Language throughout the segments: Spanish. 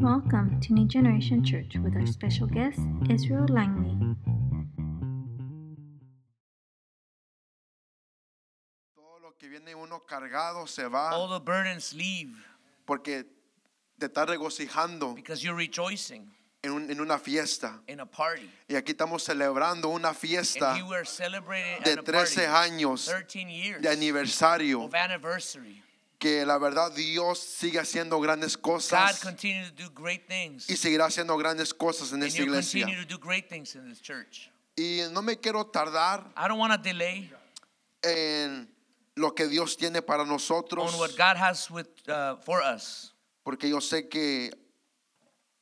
Welcome to New Generation Church with our special guest, Israel Langley. Todo lo que viene uno cargado se va All the burdens leave porque te estás regocijando because you're rejoicing en, un- en una fiesta. in a party. Y aquí estamos celebrando una fiesta And you are celebrating de at a party 13 años 13 years de aniversario. of anniversary. Que la verdad Dios sigue haciendo grandes God cosas continues to do great things. y seguirá haciendo grandes cosas en And esta iglesia. continue to do great things in this church. Y no me quiero tardar I don't want to delay en lo que Dios tiene para nosotros what God has with uh, for us. porque yo sé que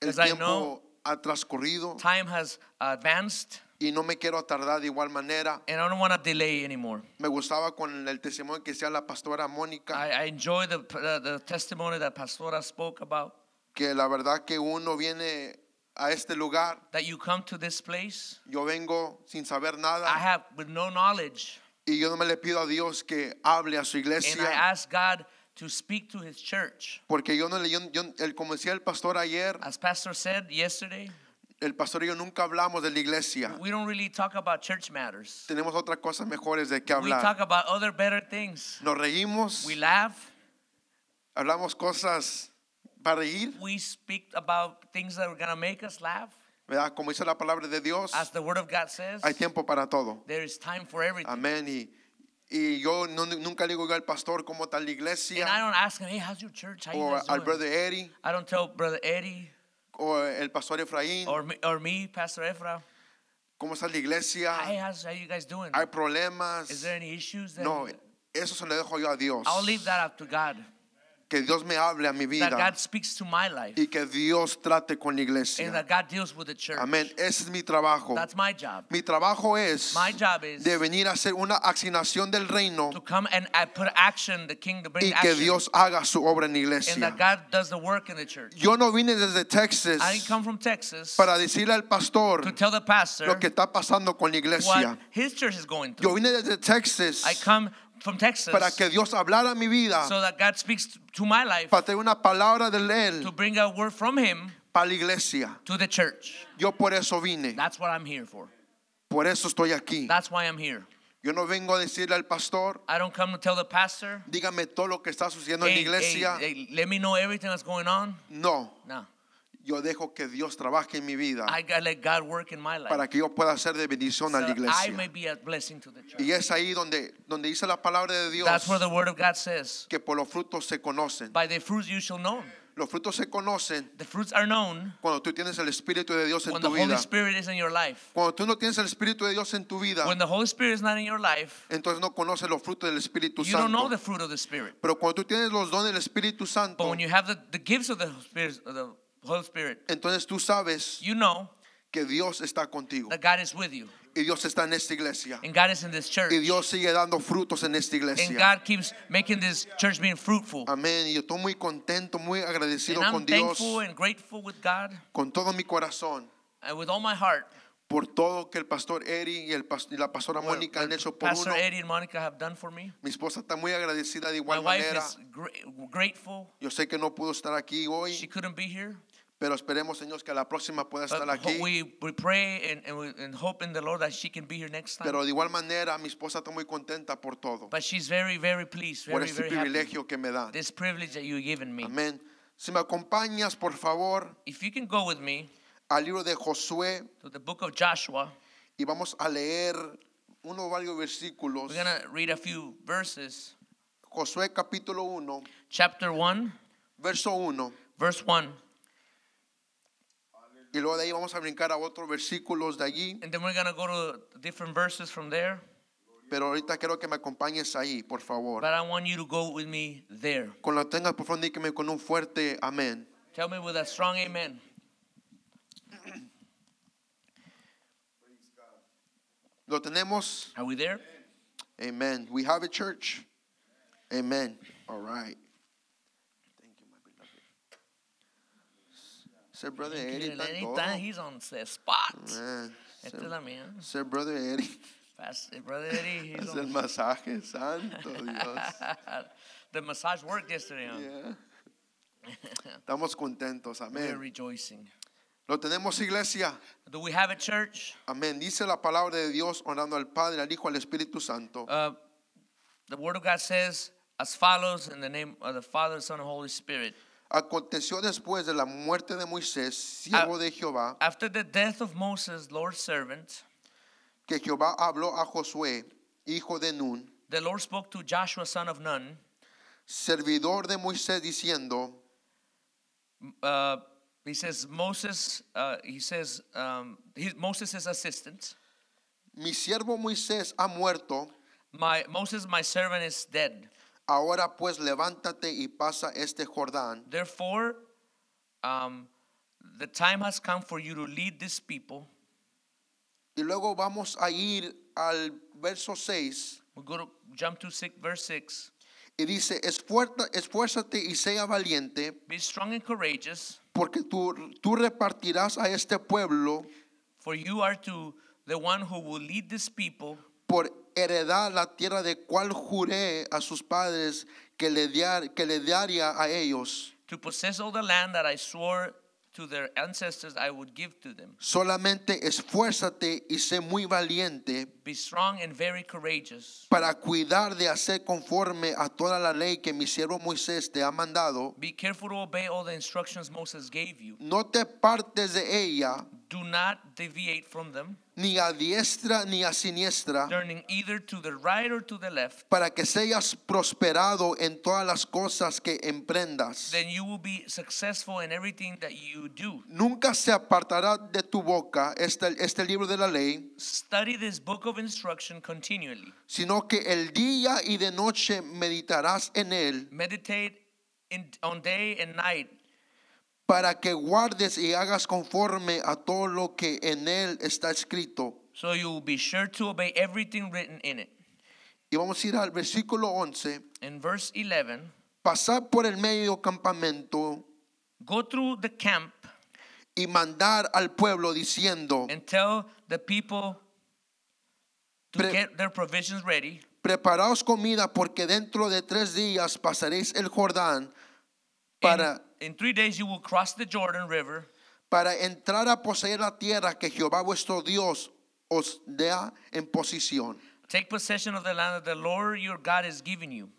el 'Cause I tiempo know ha transcurrido Time has advanced y no me quiero tardar de igual manera. and I don't want to delay anymore. Me gustaba con el testimonio que hacía la pastora Mónica, I, I enjoy the, uh, the testimony that Pastora spoke about. que la verdad que uno viene a este lugar, That you come to this place. yo vengo sin saber I nada have with no knowledge. y yo no me le pido a Dios que hable a su And I iglesia, ask God to speak to his church. porque yo no le, yo, yo- el, como decía el pastor ayer, As Pastor said yesterday, el pastor y yo nunca hablamos de la iglesia, we don't really talk about church matters. tenemos otras cosas mejores de que We talk hablar. about other better things. Nos reímos, We laugh. hablamos cosas para reír, We speak about things that are going to make us laugh. ¿verdad? Como dice la palabra de Dios, As the Word of God says, hay tiempo para todo. there is time for everything. Amén. Y, y yo no- nunca le digo yo al pastor cómo está la And I iglesia don't ask him, hey, how's your church? How you o guys al doing? brother Eddie I don't tell Brother Eddie o el pastor Efraín or me, or me Pastor Ephra, cómo está la iglesia. hey, how's, how you guys doing? Hay problemas. Is there any issues? That No, eso se lo dejo yo a Dios. I'll leave that up to God. Que Dios me hable a mi That vida God speaks to my life. y que Dios trate con la And iglesia. that God deals with the church. Amén. Ese es mi trabajo. That's my job. Mi trabajo es My job is de venir a hacer una asignación del reino to come and put action, the bring y que action. Dios haga su obra en la and iglesia. that God does the work in the church. Yo no vine desde Texas I come from Texas para decirle al pastor to tell the pastor lo que está pasando con la iglesia. what his church is going Yo through. vine desde Texas I come from Texas para que Dios hablara mi vida, so that God speaks to my life para tener una palabra de to Él bring a word from him para la iglesia. to the church. Yo por eso vine, That's what I'm here for. por eso estoy aquí. That's why I'm here. Yo no vengo a decirle al pastor, I don't come to tell the pastor, dígame todo lo que está sucediendo en la hey, iglesia. hey, hey, let me know everything that's going on. No, No. Yo dejo que Dios trabaje en mi vida I gotta let God work in my life. para que yo pueda ser de bendición so a la that I iglesia. may be a blessing to the church. Y es ahí donde, donde dice la palabra de Dios That's where the word of God says, que por los frutos se conocen. by the fruits you shall know. Los frutos se conocen The fruits are known cuando tú tienes el Espíritu de Dios en when tu the Holy vida. Spirit is in your life. Cuando tú no tienes el Espíritu de Dios en tu vida, When the Holy Spirit is not in your life, entonces no conoces los frutos del Espíritu you don't know Santo. the fruit of the Spirit. Pero cuando tú tienes los dones del Espíritu But Santo, when you have the, the gifts of the Spirit, of the Holy Spirit, entonces tú sabes you know que Dios está contigo. that God is with you Y Dios está en esta iglesia. and God is in this church. Y Dios sigue dando frutos en esta And iglesia. God keeps making this church being fruitful. Amén. Y yo estoy muy contento, muy agradecido And I'm con Dios, thankful and grateful with God con todo mi corazón, and with all my heart. por todo que el pastor Eri y, el y la pastora Mónica han hecho por Pastor uno. Eddie and Monica have done for me. Mi esposa está muy agradecida de My igual wife manera. is gra- grateful. Yo sé que no pudo estar aquí She hoy, couldn't be here. Pero esperemos, Señor, que la próxima pueda But estar ho- aquí. we, we pray and, and, we, and hope in the Lord that she can be here next time. Pero de igual manera, mi esposa está muy contenta por todo, but she's very, very pleased, por very, este very happy. privilegio que me dan. This privilege that you've given me. Amén. Si me acompañas, por favor, If you can go with me al libro de Josué to the book of Joshua, y vamos a leer unos varios versículos. we're going to read a few verses. Josué capítulo 1, Chapter 1, verso 1. verse 1. Y luego de ahí vamos a brincar a otros versículos de allí. And then we're going to go to different verses from there. Pero ahorita quiero que me acompañes ahí, por favor. But I want you to go with me there. Cuando lo tengas, por favor, dígame con un fuerte amén. Tell me with a strong amen. ¿Lo tenemos? Are we there? Amen. We have a church. Amen. All right. Sir Brother Eddie. Anytime he's on the spot. Man, Esta es Sir, la mía. Sir Brother Eddie. Brother Eddie, he's Es el masaje, santo Dios. the massage worked yesterday. Huh? Yeah. Estamos contentos, We're amén. rejoicing. ¿Lo tenemos, iglesia? Do we have a church? Amén. Dice la palabra de Dios orando al Padre, al Hijo, al Espíritu Santo. Uh, the Word of God says as follows in the name of the Father, Son, and Holy Spirit. Aconteció después de la muerte de Moisés, siervo de Jehová, After the death of Moses, Lord's servant, que Jehová habló a Josué, hijo de Nun, the Lord spoke to Joshua, son of Nun, servidor de Moisés, diciendo, uh, he says Moses. Uh, he says um, he, Moses' assistant. mi siervo Moisés ha muerto, My Moses, my servant, is dead. Ahora pues levántate y pasa este Jordán, Therefore, um, the time has come for you to lead this people. y luego vamos a ir al verso 6, We go to jump to six, verse six. y dice, "Esfuerza- esfuérzate y sea valiente, Be strong and courageous, porque tú, tú repartirás a este pueblo for you are to the one who will lead this people por heredar la tierra de cual juré a sus padres que le, diar- que le daría a ellos. to possess all the land that I swore to their ancestors I would give to them. Solamente esfuérzate y sé muy valiente Be strong and very courageous. para cuidar de hacer conforme a toda la ley que mi siervo Moisés te ha mandado. Be careful to obey all the instructions Moses gave you. No te partes de ella, Do not deviate from them, ni a diestra ni a siniestra, turning either to the right or to the left. para que seas prosperado en todas las cosas que emprendas. Then you will be successful in everything that you do. Nunca se apartará de tu boca este, este libro de la ley, Study this book of instruction continually. sino que el día y de noche meditarás en él, Meditate in, on day and night para que guardes y hagas conforme a todo lo que en él está escrito. so you will be sure to obey everything written in it. Y vamos a ir al versículo 11. In verse 11, Pasar por el medio campamento go through the camp y mandar al pueblo diciendo, and tell the people to Pre- get their provisions ready. preparaos comida porque dentro de tres días pasaréis el Jordán para, in, in three days you will cross the Jordan River para entrar a poseer la tierra que Jehová vuestro Dios os da en posición. Take possession of the land that the Lord your God is giving you.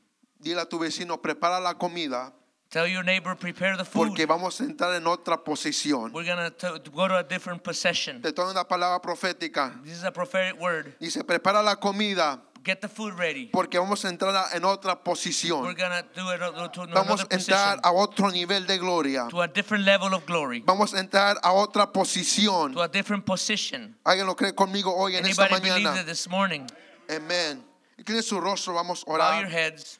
Dile a tu vecino, prepara la comida Tell your neighbor, prepare the food. porque vamos a entrar en otra posición. We're going to go to a different possession. Te toda una palabra profética. This is a prophetic word. Dice, prepara la comida Get the food ready. porque vamos a entrar en otra We're posición. going to do it to Vamos a entrar a otro nivel de gloria. to a different level of glory, Vamos a entrar a otra posición. to a different position. ¿Alguien lo cree conmigo hoy en esta Anybody believe mañana? that this morning? Incline su rostro, vamos a Bow your orar. heads.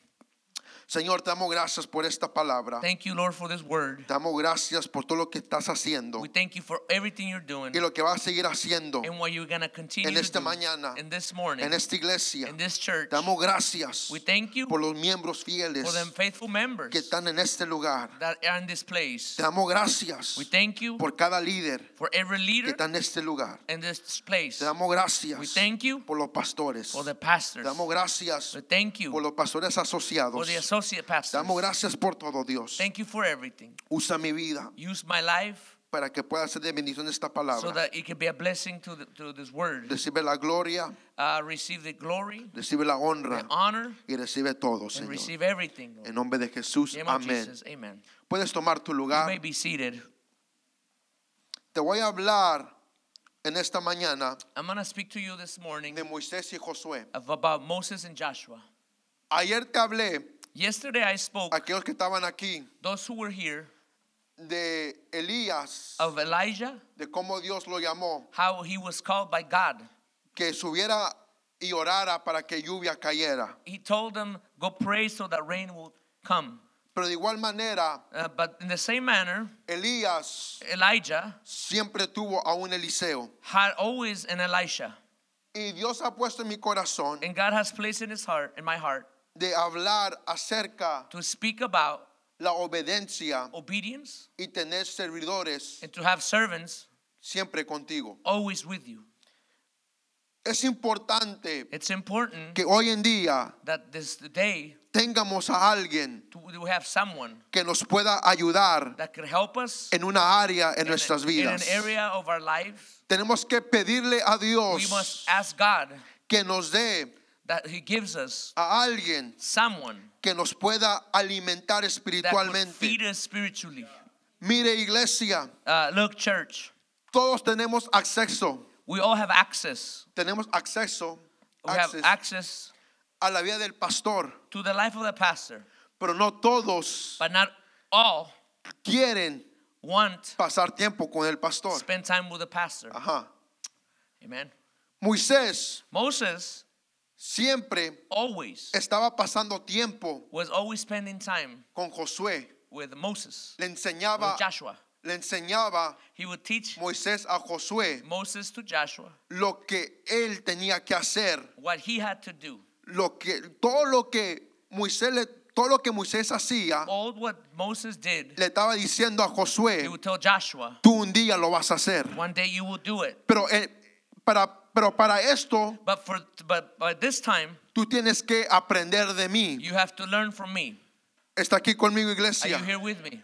Señor, te damos gracias por esta palabra. Thank you, Lord, for this word. Te damos gracias por todo lo que estás haciendo We thank you for everything you're doing y lo que vas a seguir haciendo and what you're to continue en to esta do mañana, in this morning, en esta iglesia. in this church. Te damos gracias We thank you por los miembros for fieles them faithful members que están en este lugar. that are in this place. Te damos gracias We thank you por cada líder for every que leader está en este lugar. in this place. Te damos gracias We thank you por los pastores. for the Te pastors. damos gracias We thank you por los pastores for asociados. the associate damos gracias por todo, Dios. Thank you for everything. Usa mi vida Use my life para que pueda ser de bendición esta so palabra. that it can be a blessing to, the, to this word. Recibe la gloria, Uh, receive the glory, recibe la honra the honor, y recibe todo, and Señor. receive everything. Lord. En nombre de Jesús, In the name of amén. Jesus, amen. Puedes tomar tu You lugar. may be seated. Te voy a hablar en esta mañana I'm going to speak to you this morning de Moisés y Josué. of about Moses and Joshua. Ayer te hablé, Yesterday I spoke, aquellos que estaban aquí, those who were here, de Elías, of Elijah, de cómo Dios lo llamó, how he was called by God. que subiera y orara para que lluvia cayera. He told them, Go pray so that rain will come. Pero de igual manera, Uh, but in the same manner, Elías Elijah siempre tuvo a un Eliseo. had always an Elisha. Y Dios ha puesto en mi corazón And God has placed in his heart, in my heart, de hablar acerca to speak about la obediencia obedience y tener servidores and to have servants siempre contigo. always with you. Es importante It's important que hoy en día that this day tengamos a alguien to, we have someone que nos pueda ayudar that could help us en una área en in, nuestras in an vidas. area of our lives. Tenemos que pedirle a We must Dios ask God que nos dé that He gives us a alguien someone que nos pueda alimentar espiritualmente. feed us spiritually. Mire iglesia, Uh, look, church, todos tenemos acceso, we all have access. tenemos acceso, We have access access a la vida del pastor, to the life of the pastor, pero no todos but not all quieren want pasar tiempo con el to pastor. spend time with the pastor. Ajá. Amen. Moisés Moses siempre always estaba pasando tiempo was always spending time con Josué. with Moses, Le enseñaba, with Joshua. le enseñaba He would teach Moisés a Josué Moses to Joshua lo que él tenía que hacer, what he had to do. lo que todo lo que Moisés le, todo lo que Moisés hacía, All what Moses did, le estaba diciendo a Josué, Joshua, tú un día lo vas a hacer. one day you will do it. Pero eh, para pero para esto But for but by this time, tú tienes que aprender de mí. you have to learn from me. Está aquí conmigo Are you iglesia. here with me?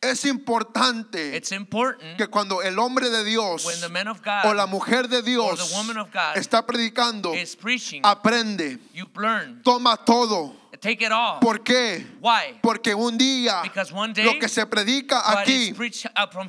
Es importante It's important que cuando el hombre de Dios when the man of o la mujer de or Dios the woman of God está predicando, is preaching, aprende, you learn. toma todo. Take it all. ¿Por qué? Why? Porque un día day, lo que se predica aquí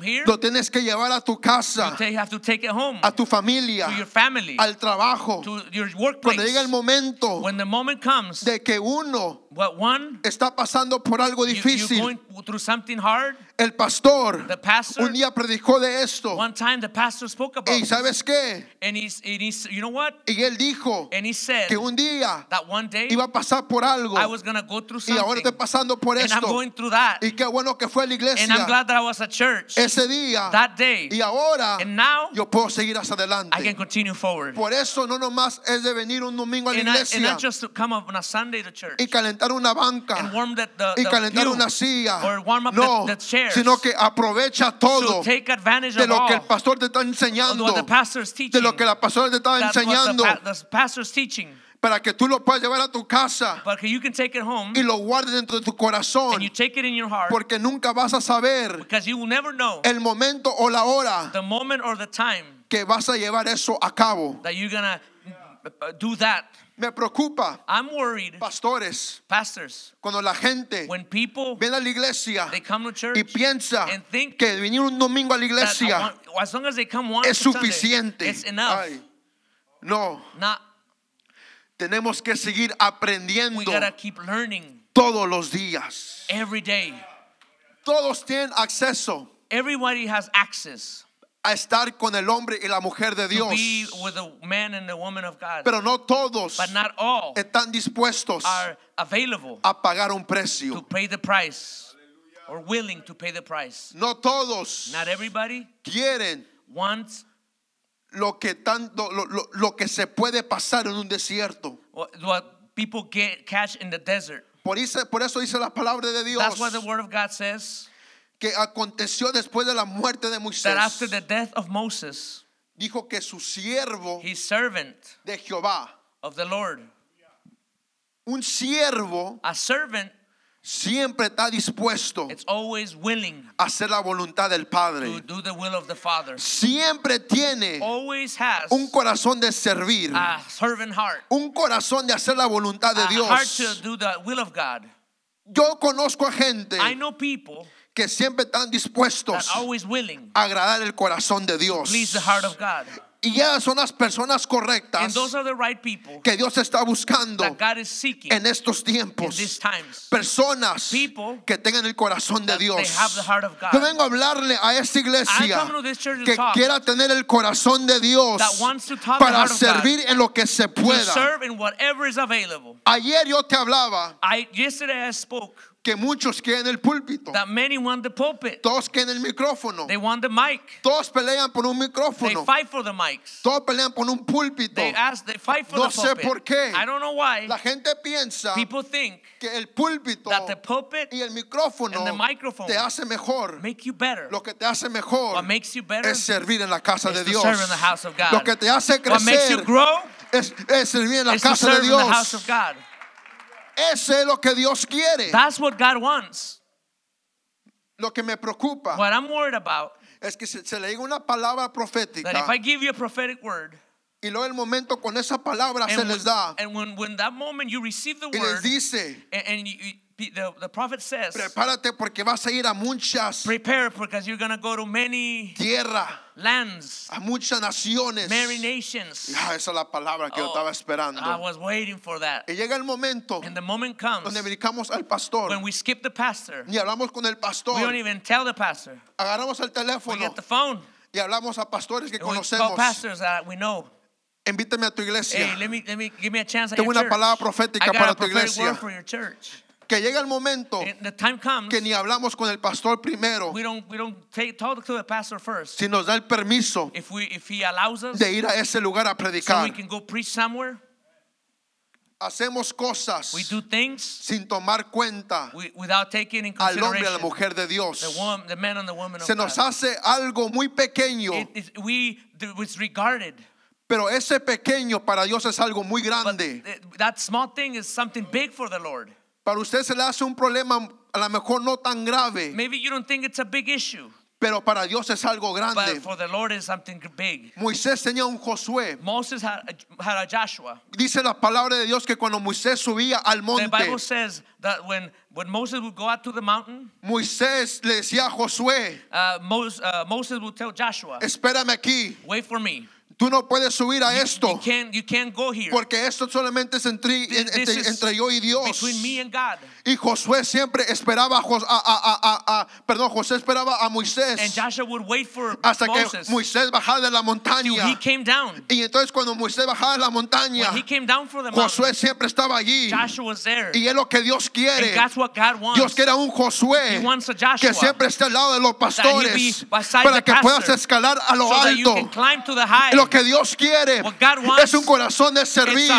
here, lo tienes que llevar a tu casa, ta- have to take it home a tu familia, to your family, al trabajo. to your Cuando llega el momento moment comes, de que uno what one está pasando por algo you, difícil, going through something hard. el pastor The pastor, un día predicó de esto. one time the pastor spoke about Y sabes qué? and he's, and he's you know what? Y él dijo And he said que un día that one day iba a pasar por algo I was gonna go through y ahora something, estoy pasando por and I'm going through that, Y qué bueno que fue a la and I'm iglesia glad that I was at church ese día. that day, Y ahora and now yo puedo seguir hacia I can adelante. continue forward. Por eso no nomás es de venir un domingo a la not, and iglesia not just to come up on a Sunday to church y calentar una banca the, the, y calentar una silla. No, the, sino que aprovecha todo de lo que el pastor te está enseñando, is de teaching. lo que la pastora te está enseñando, teaching. para que tú lo puedas llevar a tu casa But you can take it home y lo guardes dentro de tu corazón, and you take it in your heart porque nunca vas a saber because you will never know el momento o la hora the moment or the time que vas a llevar eso a cabo. that you're gonna uh, do that. Me preocupa, I'm worried, pastores, pastors, cuando la gente when people viene a la iglesia they come to church y piensa and think que venir un domingo a la iglesia I want- as long as they come once es Sunday, suficiente. it's enough. Ay, no, Not tenemos que seguir we aprendiendo gotta keep learning todos los días. every day. Todos tienen acceso Everybody has access a estar con el hombre y la mujer de to Dios, be with the man and the woman of God, pero no todos but not all están dispuestos are available a pagar un to precio. pay the price or willing to pay the price. No todos Not everybody quieren wants lo que tanto lo, lo- lo que se puede pasar en un desierto. what, what people get catch in the desert. Por eso, por eso dice la palabra de Dios That's what the word of God says. Que aconteció después de la muerte de Moisés. That after the death of Moses, Dijo que su siervo his servant de Jehová, of the Lord, un siervo a servant, siempre está dispuesto it's always willing a hacer la voluntad del to Padre. do the will of the Father. Siempre tiene Always has un corazón de servir, a servant heart, un corazón de hacer la voluntad de a heart to Dios. do the will of God. Yo conozco a gente I know people que siempre están dispuestos are always willing a agradar el corazón de Dios. please the heart of God. Y ellas son las personas correctas right people que Dios está buscando that God is seeking en estos tiempos. Personas People que tengan el corazón de that Dios. they have the heart of God. Yo vengo a hablarle a esta iglesia que quiera tener el corazón de Dios para servir en lo que se pueda. serve in whatever is available. Ayer yo te hablaba I yesterday I spoke que muchos quieren el púlpito, that many want the pulpit. todos quieren el micrófono, They want the mic. todos pelean por un They micrófono, fight for the mics. todos pelean por un púlpito. They ask. They fight for No the sé pulpit. por qué. I don't know why. La gente piensa People think que el púlpito that the pulpit y el micrófono and the microphone te hace mejor. make you better. Lo que te hace mejor What makes you better es servir en la casa de Dios. serve in the house of God. Lo que te hace What makes you crecer grow es, es servir en la casa de serve in the house Dios. Ese es lo que Dios quiere. That's what God wants. Lo que me preocupa What I'm worried about es que se, se le diga una palabra profética that if I give you a prophetic word y luego el momento con esa palabra se and, les when, da and when, when that moment you receive the y les word dice, and, and you- the, the prophet says prepárate porque vas a ir a muchas prepare because you're going to go to many tierras, lands, a muchas naciones. many nations. Ah, esa es la palabra que yo Oh, estaba esperando. I was waiting for that. Y llega el momento And the moment comes donde brincamos al pastor when we skip the pastor. y hablamos con el pastor. We don't even tell the pastor. Agarramos el We teléfono get the phone y hablamos a pastores que and we call conocemos. pastors that we know. Invítame a tu iglesia. Hey, let me, let me give me a chance Tengo una church. palabra profética para tu iglesia. Que llega el momento the comes. que ni hablamos con el pastor primero, we don't we don't take talk to the pastor first. si nos da el permiso If we if he allows us, de ir a ese lugar a so predicar. we can go preach somewhere. Hacemos cosas We do things sin tomar cuenta without taking in al hombre y a la mujer de the Dios. woman, the man and the woman Se nos God. hace algo muy pequeño, It, it, we it's regarded, pero ese pequeño para Dios es algo muy but grande. th- that small thing is something big for the Lord. Para usted se le hace un problema a lo mejor no tan grave, Maybe you don't think it's a big issue, pero para Dios es algo but grande. for the Lord it's something big. Moisés tenía un Josué. Moses had a, had a Joshua. Dice la palabra de Dios que cuando Moisés subía al The monte, Bible says that when, when Moses would go out to the mountain, Moisés le decía a Josué, uh, Moses, uh, Moses would tell Joshua, espérame aquí, "Wait for me. Tú no puedes subir a You esto, can't, you can't go here. porque esto solamente es entre, entre, entre yo y Dios. between me and God." Y Josué siempre esperaba a, a- a- a- a- perdón, José esperaba a And Moisés Joshua would wait for hasta que Moses Moisés bajara de la montaña. he came down. Y entonces cuando Moisés bajaba de la montaña, When he came down for the mountain, Josué siempre estaba allí. Joshua was there. Y es lo que Dios And quiere. that's what God wants. Dios quiere un Josué He wants a Joshua que siempre esté al lado de los pastores para que puedas pastor, escalar a lo so you alto. Lo que Dios quiere What God wants es un corazón de servir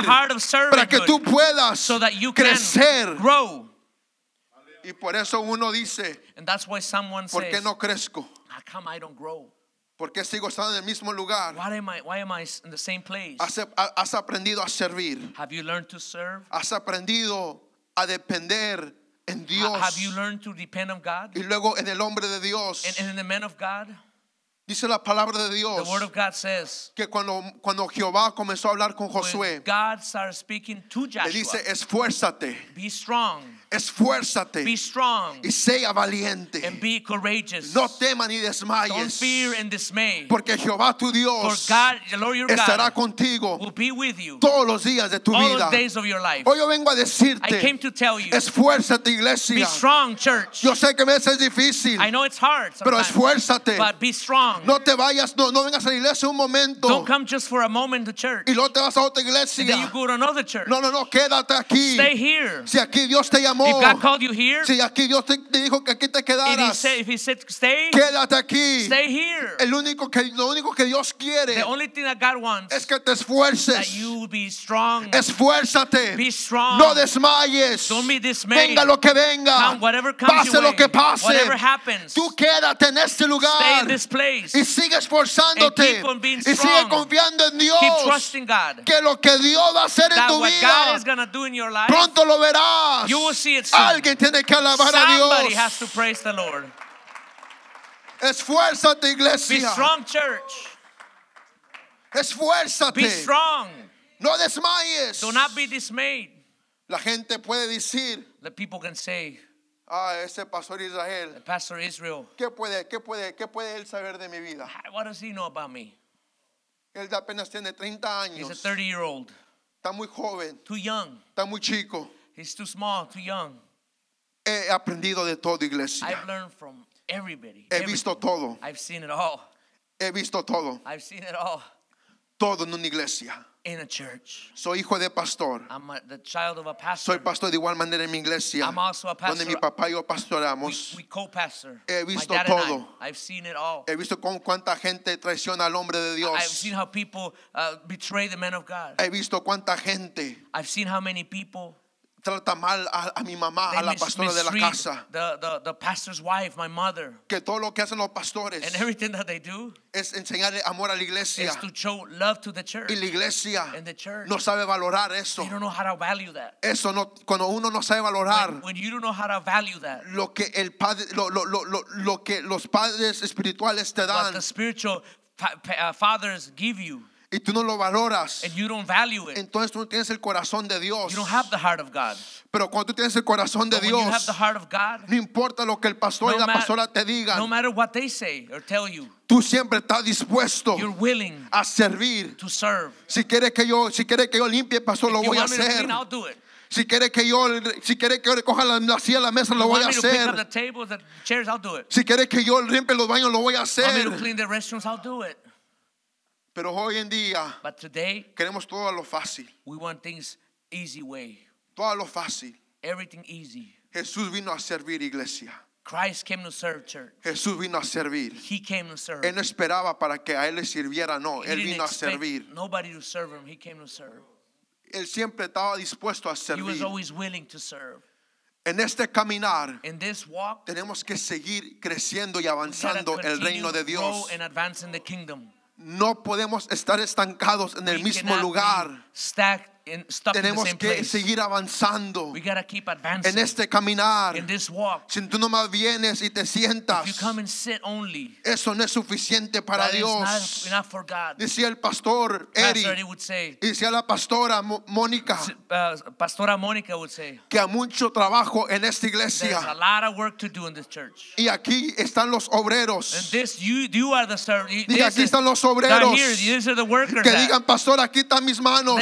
para que tú puedas so crecer. grow. Y por eso uno dice, ¿por qué no crezco? Grow? ¿Por qué sigo estando en el mismo lugar? Why am I, why am I in the same place? Has, has aprendido a servir. Have you learned to serve? Has aprendido a depender en Dios. Have you learned to depend on God? Y luego en el hombre de Dios. And, and in the men of God, Dice la palabra de the Dios word of God says, que cuando, cuando Jehová comenzó a hablar con Josué, God started speaking to le Joshua, dice, esfuérzate, be strong, esfuérzate be strong, y sea valiente. and be courageous. No temas ni Don't desmayes, fear and dismay. porque Jehová tu Dios God, Lord estará contigo will be with you todos los días de tu all vida. days of your life. Hoy yo vengo a I came decirte, to tell you, esfuérzate be iglesia. strong, church. Yo sé que a veces es difícil, I know it's hard pero esfuérzate. but be strong. No te vayas, no, no vengas a la iglesia un momento Don't come just for a moment to church. y luego te vas a otra And then you iglesia. go to another church. No, no, no, quédate aquí. Stay here. Si aquí Dios te llamó, If God called you here, si aquí Dios te, dijo que aquí te if he quedaras, said, if he said stay, quédate aquí. stay here. El único que, lo único que Dios quiere The only thing that God wants es que te that esfuerces. you be strong. Esfuérzate. Be strong. No desmayes. Don't be dismayed. Venga lo que venga. Come, whatever comes Pase your lo que pase. whatever happens, Tú quédate en este stay lugar. in this place. Y sigue esforzándote. And keep on being Y sigue confiando en Dios. Keep trusting God. Que lo que Dios va a hacer en That tu what God vida is do in your life, pronto lo verás. You will see it soon. Alguien tiene que alabar a somebody Dios. has to praise the Lord. Esfuérzate, Be iglesia. strong, church. Esfuérzate. Be strong. No desmayes. Do not be dismayed. La gente puede decir, The people can say, ah, ese pastor Israel, Pastor Israel, ¿qué puede, qué puede, qué puede él saber de mi vida? what does he know about me? Él apenas tiene 30 He's a años. 30 year old, Está muy joven, too young. está muy chico. He's too small, too young. He aprendido de todo, iglesia. I've learned from everybody. He everything. visto todo. I've seen it all. He visto todo. I've seen it all. Todo en una iglesia. in a church. Soy hijo de pastor. I'm a, the child of a Soy pastor. pastor de igual manera en mi iglesia, I'm also a donde pastor. mi papá y yo We, pastoramos. we co-pastor. He My visto and todo. I. I've seen it all. He visto con cuánta gente traiciona al hombre de I've Dios. seen how people uh, betray the men of God. He visto cuánta gente I've seen how many people trata mal a, a mi mamá, they a la pastora de la casa. the, the, the pastor's wife, my mother, Que todo lo que hacen los pastores and everything that they do es enseñarle amor a la iglesia. is to show love to the church. Y la iglesia And the church. no sabe valorar eso. They don't know how to value that. Eso no, cuando uno no sabe valorar When, when you don't know how to value that, lo que el padre, lo, lo, lo, lo, lo que los padres espirituales te what dan the spiritual uh, fathers give you, y tú no lo valoras, and you don't value it, entonces tú no tienes el corazón de Dios. you don't have the heart of God. Pero cuando tú tienes el corazón de But when you have Dios, the heart of God, no importa lo que el pastor y no, la ma- pastora te no digan, matter what they say or tell you, tú siempre estás dispuesto you're willing a servir. to serve. Si quiere que yo, si quiere que yo limpie, pastor, lo If you voy a hacer. clean. Si quiere que yo, si quiere que yo recoja la, la silla, la mesa, If lo you voy a hacer. tables, chairs. Si quiere que yo limpie los baños, lo voy a hacer. clean the restrooms, I'll do it. Pero hoy en día But today, queremos todo a lo fácil, we want things easy way, todo a lo fácil. everything easy. Jesús vino a servir iglesia. Christ came to serve church. Jesús vino a servir. He came to serve. Él no esperaba para que a él le sirviera, no. He Él vino a servir. nobody to serve him. He came to serve. Él siempre estaba dispuesto a He was servir. always willing to serve. En este caminar In this walk, tenemos que seguir creciendo y avanzando el reino de Dios. and advance in the kingdom. No podemos estar estancados en el mismo lugar. Tenemos que seguir avanzando We gotta keep en este caminar. in this walk. Si tú nomás vienes y te If you sientas, come and sit only, eso no es suficiente para Dios. not enough for God. Decía el pastor Pastor Eddie Eri, would say, y decía la pastora Mónica, uh, Pastora say, que hay mucho trabajo en esta iglesia. lot of work to do in this church. Y aquí están los obreros. Diga, aquí están los obreros. Que digan, pastor, aquí están mis manos.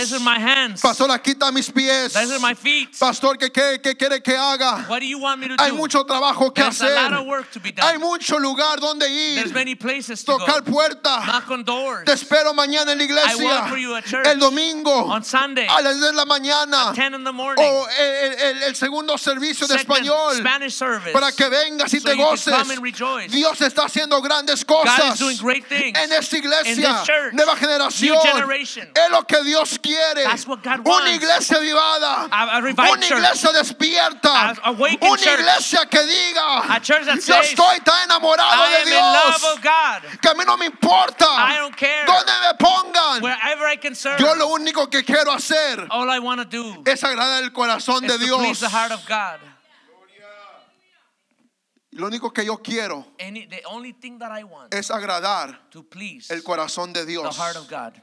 Hands. Pastor, aquí están mis pies. These are my feet. Pastor, ¿qué, qué, qué quiere que haga? What do you want me to Hay do? mucho trabajo que There's a hacer. lot of work to be Hay mucho lugar donde There's ir. many places to Tocar go. puerta. Knock on doors. Te espero mañana en la I iglesia. work for you at church. El domingo. On Sunday. A las 10 de la mañana. 10 in the morning. O el, el- el segundo servicio de español. Spanish service. Para que vengas y So te goces. come and rejoice. Dios está haciendo grandes God cosas. is doing great things. En esta In iglesia. this church. Nueva generación. New generation. Es lo que Dios quiere. That's what God Una wants. iglesia avivada. A- a Una church. iglesia despierta. A Una church. iglesia que diga. Church Yo estoy tan enamorado I de Dios. Que a mí no me importa. I don't care. Donde me pongan. Wherever I can serve. Yo lo único que quiero hacer All I want to do es agradar el corazón de Dios. please the heart of God. Lo único que yo quiero Any, the only thing that I want es agradar to please el corazón de the Dios. heart of God.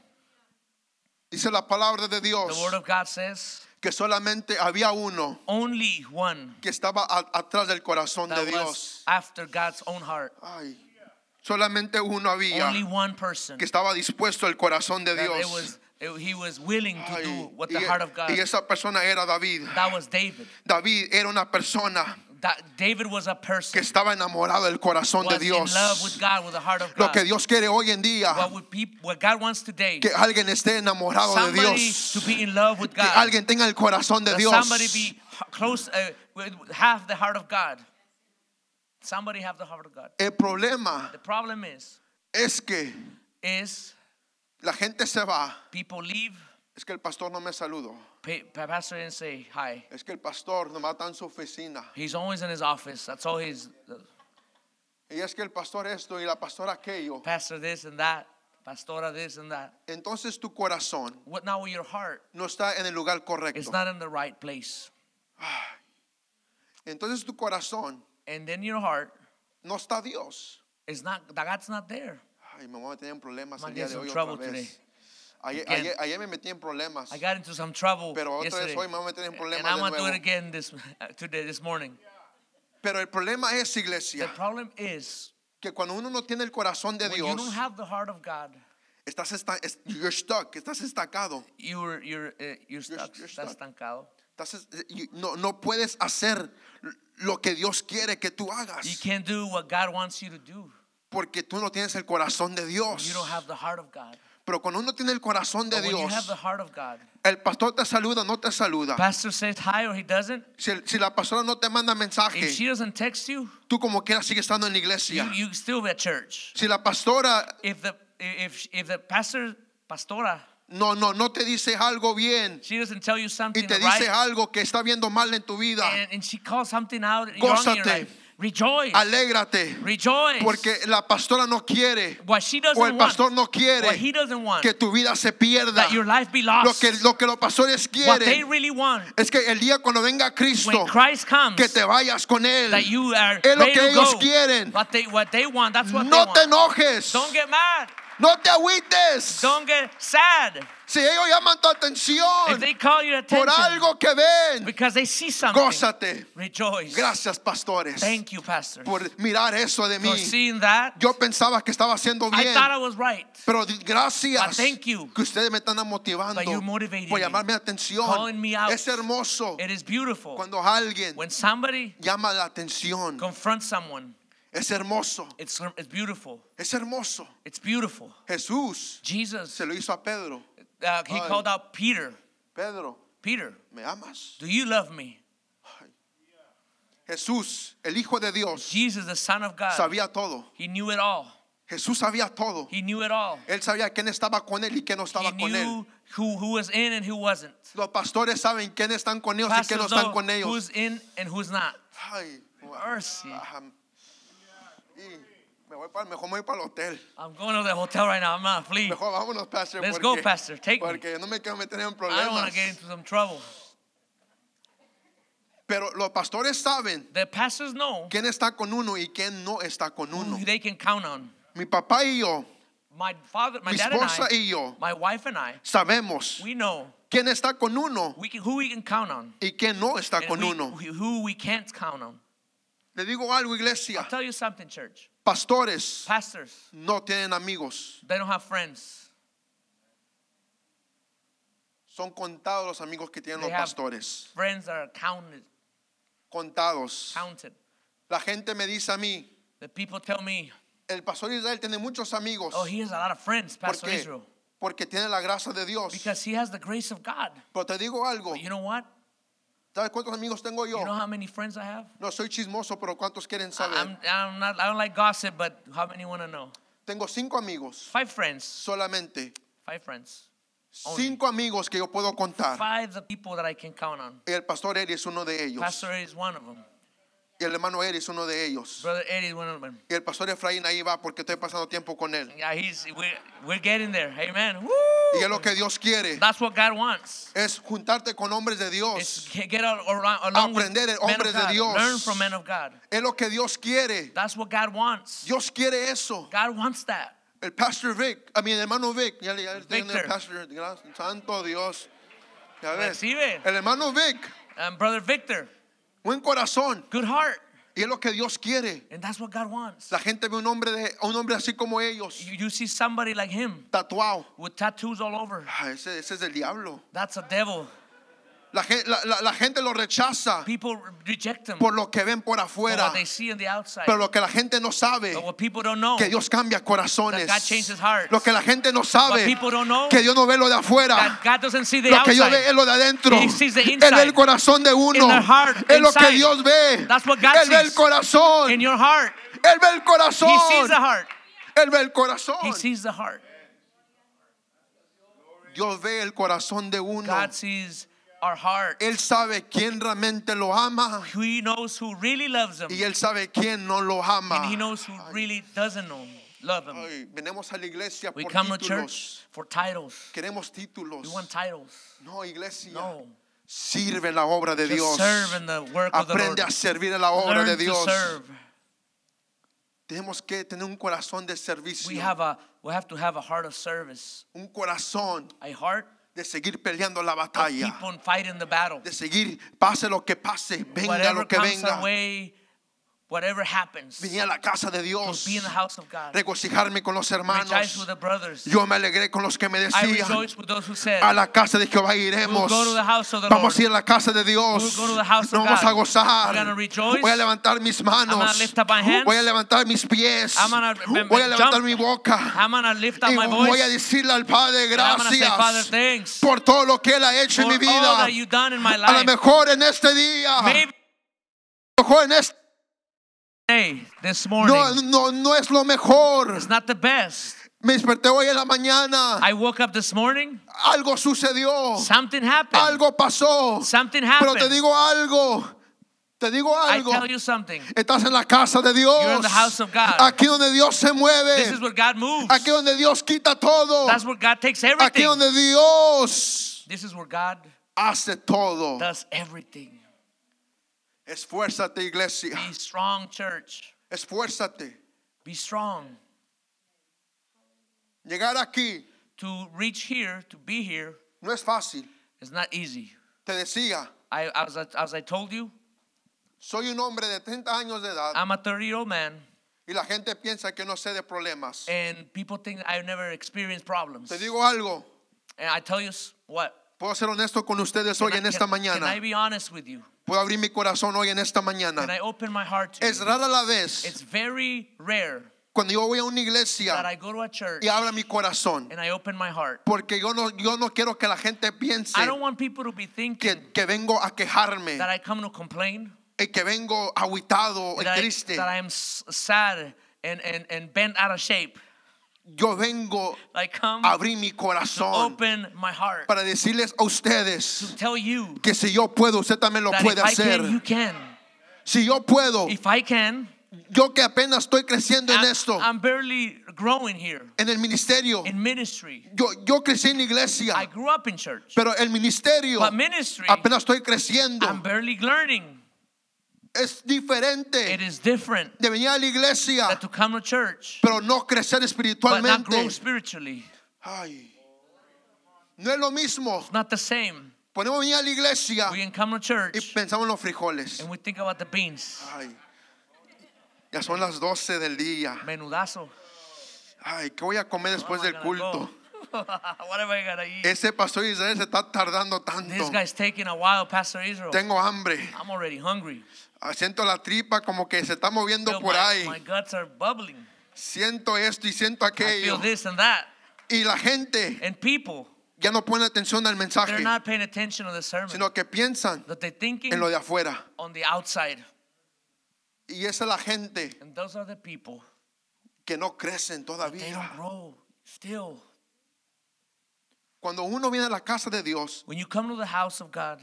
Dice la palabra de Dios The word of God says que solamente había uno only one que estaba a- atrás del corazón de Dios. after God's own heart. Ay, solamente uno había Only one person que estaba dispuesto el corazón de that it Dios. was it- he was willing to Ay, do what y, the heart of God. y esa persona era David. That was David. David era una persona David was a person que estaba enamorado del corazón de was in Dios. love with God with the heart of Lo que Dios quiere hoy en día, what, would peop- what God wants today, que alguien esté enamorado de Dios. to be in love with Que God. alguien tenga el corazón de Dios. somebody be close, uh, have the heart of God. Somebody have the heart of God. El problema The problem is, es que is la gente se va. people leave. Es que el pastor no me saludó. Pa- pa- Pastor didn't say hi. Es que el pastor nomás está en su oficina. He's always in his office. That's all he's. Y es que el pastor esto y la pastora aquello. Pastor this and that. Pastora this and that. Entonces tu corazón What now with your heart? no está en el lugar It's not in the right place. Entonces tu corazón And then your heart no está Dios. is not. God's not there. Ay, me voy a en problemas el día de hoy otra vez. today. Ayer, Again. ayer- ayer me metí en problemas. I got into some trouble Pero otra yesterday. vez hoy me voy a meter en and problemas I'm de gonna do it again this today, this morning. Pero el problema es, The iglesia, problem is que cuando uno no tiene el corazón de when you Dios, don't have the heart of God, estás esta- you're stuck, estás estancado. you're you're uh, you're stuck. you're Estás stuck. estancado. Estás es- you- no, no puedes hacer lo que Dios quiere que tú You hagas. can't do what God wants you to do. Porque tú no tienes el corazón de Dios. You don't have the heart of God. Pero cuando uno tiene el corazón de you Dios, God, el pastor te saluda, no te saluda. hi or he doesn't. Si, si la pastora no te manda mensaje, If she doesn't text you, tú como quieras sigues estando en la you iglesia. you still be at church. Si la pastora If the if if the pastor pastora no, no, no te dice algo bien she doesn't tell you y something te dice right, algo que está viendo mal en tu vida, and, and she calls something out Gózate. Rejoice, alégrate. rejoice. Porque la pastora no quiere o el pastor want, no quiere want, que tu vida se pierda. that your life be Lo lost. que, lo que los pastores what they quieren really want, es que el día cuando venga Cristo, when Christ comes, que te vayas con Él. that you are Es lo que ellos go. quieren. What they what they want, that's what No te they want. enojes, Don't get mad. No te agüites. Don't get sad. Si ellos llaman tu atención If they call your por attention algo que ven, because they see something, gózate. rejoice. Gracias, pastores, Thank you, pastor, por mirar eso de mí. for seeing that. Yo pensaba que estaba haciendo I bien. thought I was right. Pero gracias But thank you. que ustedes me están motivando That you're motivating por me, llamar mi atención. calling me out. Es hermoso It is beautiful cuando alguien when somebody llama la atención. confronts someone. Es hermoso, It's it's beautiful. es hermoso. It's beautiful. Jesús Jesus, se lo hizo a Pedro. uh, he Ay. called out Peter. Pedro, Peter, ¿me amas? do you love me? Jesús, el Hijo de Dios, Jesus, the Son of God, sabía todo. he knew it all. Jesús sabía todo. He knew it all. Él sabía quién estaba con él y quién no He estaba con él. who, who was in and who wasn't. Los pastores saben quién están con ellos y quién no Pastors están con ellos. who's in and who's not. Ay, Mercy. ajá. Y me voy para, mejor me voy para el hotel. I'm going to the hotel right now. I'm not flee. Mejor vámonos, pastor. Let's porque, go, pastor. Take me. Porque no me quiero meter en I don't want problemas. to get into some trouble. Pero los pastores saben The pastors know quién está con uno y quién no está con uno. who they can count on. Mi papá y yo, My father, my mi esposa I, y yo, my wife and I, sabemos we know quién está con uno we can, who we can count on. y quién no está and con we- uno. who we can't count on. Le digo algo, iglesia. I'll tell you something, church. Pastores Pastors, no tienen amigos. they don't have friends. Son contados los amigos que tienen They los have- pastores. Friends are counted, Contados. counted. La gente me dice a mí, The people tell me, el pastor Israel tiene muchos amigos. oh, he has a lot of friends, ¿Por Pastor? Israel, Porque tiene la gracia de Dios. because he has the grace of God. Pero te digo algo. But you know what? ¿Sabes cuántos amigos tengo yo? You know how many friends I have? No soy chismoso, pero ¿cuántos quieren saber? I'm, I'm not, I don't like gossip, but how many want to know? Tengo cinco amigos Five friends. solamente. Five friends. Only. Cinco amigos que yo puedo contar. Five the people that I can count on. El pastor Eri es uno de ellos. Pastor Eddie is one of them. Y el hermano Eri es uno de ellos. Brother Eddie is one of them. Y el pastor Efraín ahí va porque estoy pasando tiempo con él. Yeah, he's we're, we're getting there. Amen. Woo! Y es lo que Dios quiere. That's what God wants. Es juntarte con hombres de Dios. get around, Aprender de hombres de. Dios. Learn from men of God. Es lo que Dios quiere. That's what God wants. Dios quiere eso. God wants that. El pastor Vic, a mi hermano Vic, ya, le- el pastor, santo Dios. Ya ves. Recibe. El hermano Vic, Um, Brother Victor, buen corazón. good heart. Y es lo que Dios quiere. And that's what God wants. La gente ve un hombre, de, un hombre así como ellos, You, you see somebody like him tatuado. with tattoos all over. Ah, ese, ese es del diablo. That's a devil. La, la- la- gente lo rechaza People reject him por lo que ven por afuera. what they see on the outside. Pero lo que la gente no sabe, que Dios cambia corazones. Lo que la gente no sabe, que Dios no ve lo de afuera. Lo que Dios ve es lo de adentro. Él ve el corazón de uno. Es lo que. Dios ve. Él ve el corazón. Él ve el corazón. Él ve el corazón. Dios ve el corazón de uno. God sees our heart. Él sabe quién realmente lo ama He knows who really loves him, y él sabe quién no lo ama. and he knows who really doesn't know him, love him. Ay, venimos a la iglesia We por come to títulos. church for titles. Queremos títulos. We want titles. No, iglesia. No. Sirve la obra de Just Dios. serve in the work of the Lord. Aprende a servir en la obra Learn de to Dios. serve. Tenemos que tener un corazón de We servicio. have a we have to have a heart of service, Un corazón a heart de seguir peleando la batalla. keep on fighting the battle. De seguir, pase lo que pase, venga Whatever lo que comes venga. way, whatever happens, a la casa de to Dios, be in the house of God. regocijarme con los Rejoice hermanos. with the brothers. Yo me alegré con los que me decían, rejoice with those who said, a la casa de Jehová iremos. We'll go to the house of the Vamos a ir a la casa de Dios. We'll go to the house of Nos vamos a gozar. Rejoice. Voy a levantar mis manos. lift up my hands. Voy a levantar mis pies. I'm gonna b- Voy a levantar jump. mi boca. I'm gonna lift up Y my voy a voice. decirle al Padre say, gracias por todo lo que Él ha hecho en mi vida. A lo mejor en este día, Maybe a lo mejor en este today, this morning, no, no, no es lo mejor. it's not the best. Me desperté hoy en la mañana. I woke up this morning, Algo sucedió. something happened. Algo pasó. Something Pero te happened. digo algo. Te digo I algo. tell you something. Estás en la casa de Dios. You're in the house of God. Aquí donde Dios se mueve. This is where God moves. Aquí donde Dios quita todo. That's where God takes Aquí everything. donde Dios This is where God hace todo. does everything. Esfuérzate, iglesia. Be strong, church. Esfuérzate. Be strong. Llegar aquí To reach here, to be here, no es fácil. is not easy. Te decía, I, as, I, as I told you, soy un hombre de 30 años de edad I'm a 30 year old man, y la gente piensa que no sé de problemas. and people think I've never experienced problems. Te digo algo. And I tell you what? Puedo ser honesto con ustedes hoy en esta mañana. Puedo abrir mi corazón hoy en esta mañana. Es rara la vez It's very rare cuando yo voy a una that iglesia I go to a church y abra mi corazón. and I open my heart. Porque yo no, yo no quiero que la gente piense I don't want people to be thinking que, que vengo a quejarme that I come to complain, y que vengo aguitado y triste. and, and, and bent out of shape. Yo vengo a abrir mi corazón open my heart para decirles a ustedes to tell you que si yo puedo, usted también lo that puede hacer. can, you can. Si yo puedo, If I can, yo que apenas estoy creciendo en esto, I'm barely growing here en el ministerio, in ministry. yo, yo crecí en la iglesia, I grew up in church, pero el ministerio apenas estoy creciendo. Es diferente It is different de venir a la iglesia, that to come to church, pero no crecer but not grow espiritualmente. spiritually. Ay, no es lo mismo. Not the same. Podemos venir a la iglesia We can come to y church pensamos en los frijoles. and we think about the beans. Ay, ya son las 12 del día. Menudazo. Ay, ¿qué voy a comer después del culto? what am I gonna eat? Ese pastor Israel se está tardando This tanto. guy's taking a while, Pastor Israel. Tengo hambre. I'm already hungry. Siento la tripa como que se está moviendo por my, ahí. my guts are bubbling. Siento esto y siento I feel aquello. this and that. Y la gente And people, ya no pone atención al they're mensaje, not paying attention to the sermon. sino que piensan en lo de afuera. on the outside. Y esa es la gente And those are the people que no crecen they todavía. Cuando uno viene a la casa de Dios, When you come to the house of God,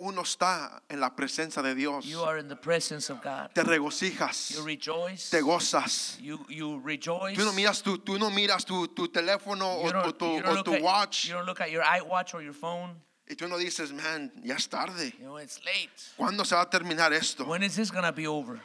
uno está en la presencia de Dios. you are in the presence of God. Te regocijas, You rejoice. te gozas. You you rejoice. Tú no miras tu, tú no miras tu, tu teléfono You o, o tu, you o tu at, watch you don't look at your iWatch or your phone. y tú no dices, man, ya es tarde. You know, it's late. ¿Cuándo se va a terminar esto? When is this gonna be over?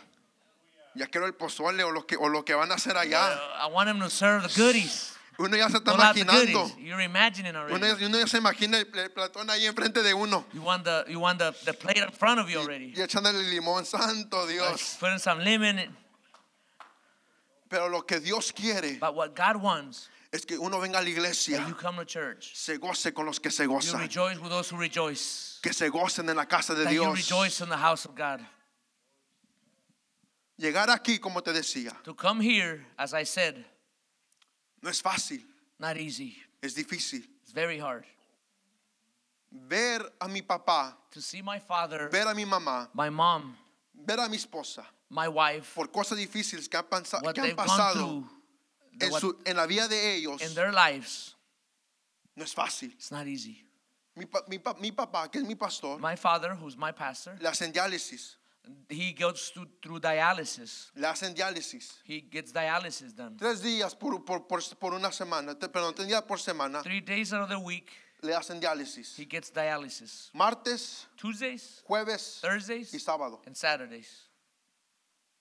Ya quiero el pozole o lo que, o lo que van a hacer allá. I want him to serve the goodies. Uno ya se está imaginando. You're imagining Uno already. ya, uno ya se imagina el, el platón ahí enfrente de uno. You want the you want the, the plate in front of you already. Y echándole limón, santo Dios. Putting some lemon in. Pero lo que Dios quiere But what God wants es que uno venga a la that you iglesia, come to church. se goce con los que se You gozan. rejoice with those who rejoice. Que se gocen en la casa de That you Dios. rejoice in the house of God. Llegar aquí, como te decía, To come here, as I said, no es fácil, not easy. es difícil. It's very hard. Ver a mi papá, To see my father, ver a mi mamá, my mom, ver a mi esposa, my wife, por cosas difíciles que han, que han pasado en, what- su- en la vida de ellos, in their lives, no es fácil. it's not easy. Mi, mi mi papá, que es mi pastor, My father, who's my pastor, hacen diálisis, he goes through, through dialysis. le hacen diálisis. He gets dialysis done. Tres días por, por, por, por una semana, te- perdón, tres días por semana Three days out of the week, le hacen diálisis. he gets dialysis. Martes, Tuesdays, jueves y Thursdays, sábado. and Saturdays.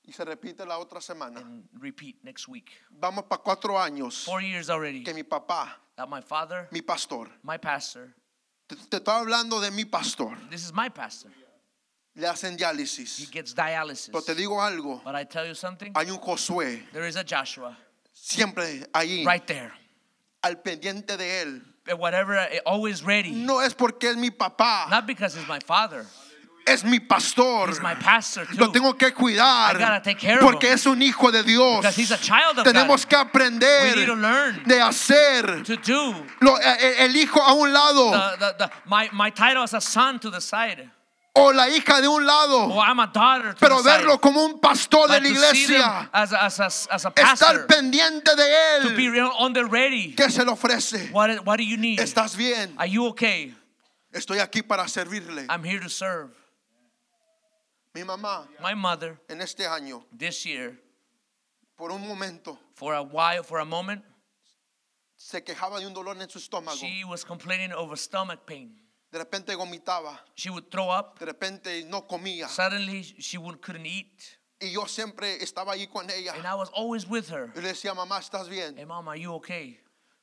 Y se repite la otra semana. And repeat next week. Vamos para cuatro años Four years already que mi papá, that my father, mi pastor, my pastor, te, te estoy hablando de mi pastor. this is my pastor. Le hacen he diálisis. gets dialysis. Pero te digo algo, But I tell you something, hay un Josué there is a Joshua siempre ahí, right there. al pendiente de él. Whatever, eh, always ready. No es porque es mi papá, Not because he's my father, es mi pastor. he's my pastor Lo too. tengo que cuidar I gotta take care of porque him. es un hijo de Dios. Because he's a child of Tenemos God. que aprender We need to learn de hacer to do lo- eh, el hijo a un lado the, the, the, my, my title as a son to the side. O la hija de un lado, Or I'm a daughter to pero verlo como un pastor de la iglesia, as a, as a, as a estar pastor, pendiente de to be él. on the ready. ¿Qué se le ofrece? What, what do you need? ¿Estás bien? Are you okay? Estoy aquí para servirle. I'm here to serve. Mi mamá My mother, en este año, this year, por un momento, for a while, for a moment, se quejaba de un dolor en su estómago. she was complaining over stomach pain. De repente vomitaba, She would throw up. de repente no comía. Suddenly, she would, couldn't eat. Y yo siempre estaba ahí con ella. And I was always with her. Yo le decía, mamá, ¿estás bien? Hey, mom, are you okay?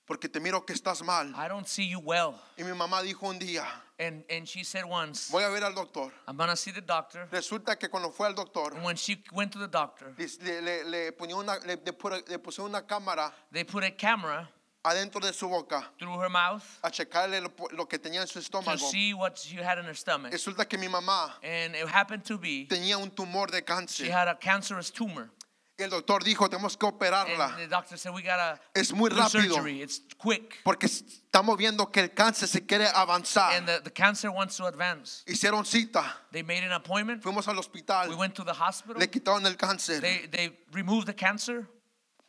Porque te miro que estás mal. I don't see you well. Y mi mamá dijo un día, And, and she said once, voy a ver al doctor. I'm going to see the doctor. Resulta que cuando fue al doctor, And when she went to the doctor, le, le, le ponía una, le, le pu- le pusieron una cámara they put a camera adentro de su boca through her mouth a checarle lo, lo que tenía en su to estómago. see what she had in her stomach. Resulta que mi mamá And it happened to be tenía un tumor de she cáncer. had a cancerous tumor. Y el doctor dijo, tenemos que operarla. And the doctor said, We got to Es muy do rápido. surgery. It's quick. Porque estamos viendo que el cáncer se quiere avanzar. And the, the cancer wants to advance. Hicieron cita. They made an appointment. Fuimos al hospital. We went to the hospital. Le quitaron el cáncer. They, they removed the cancer.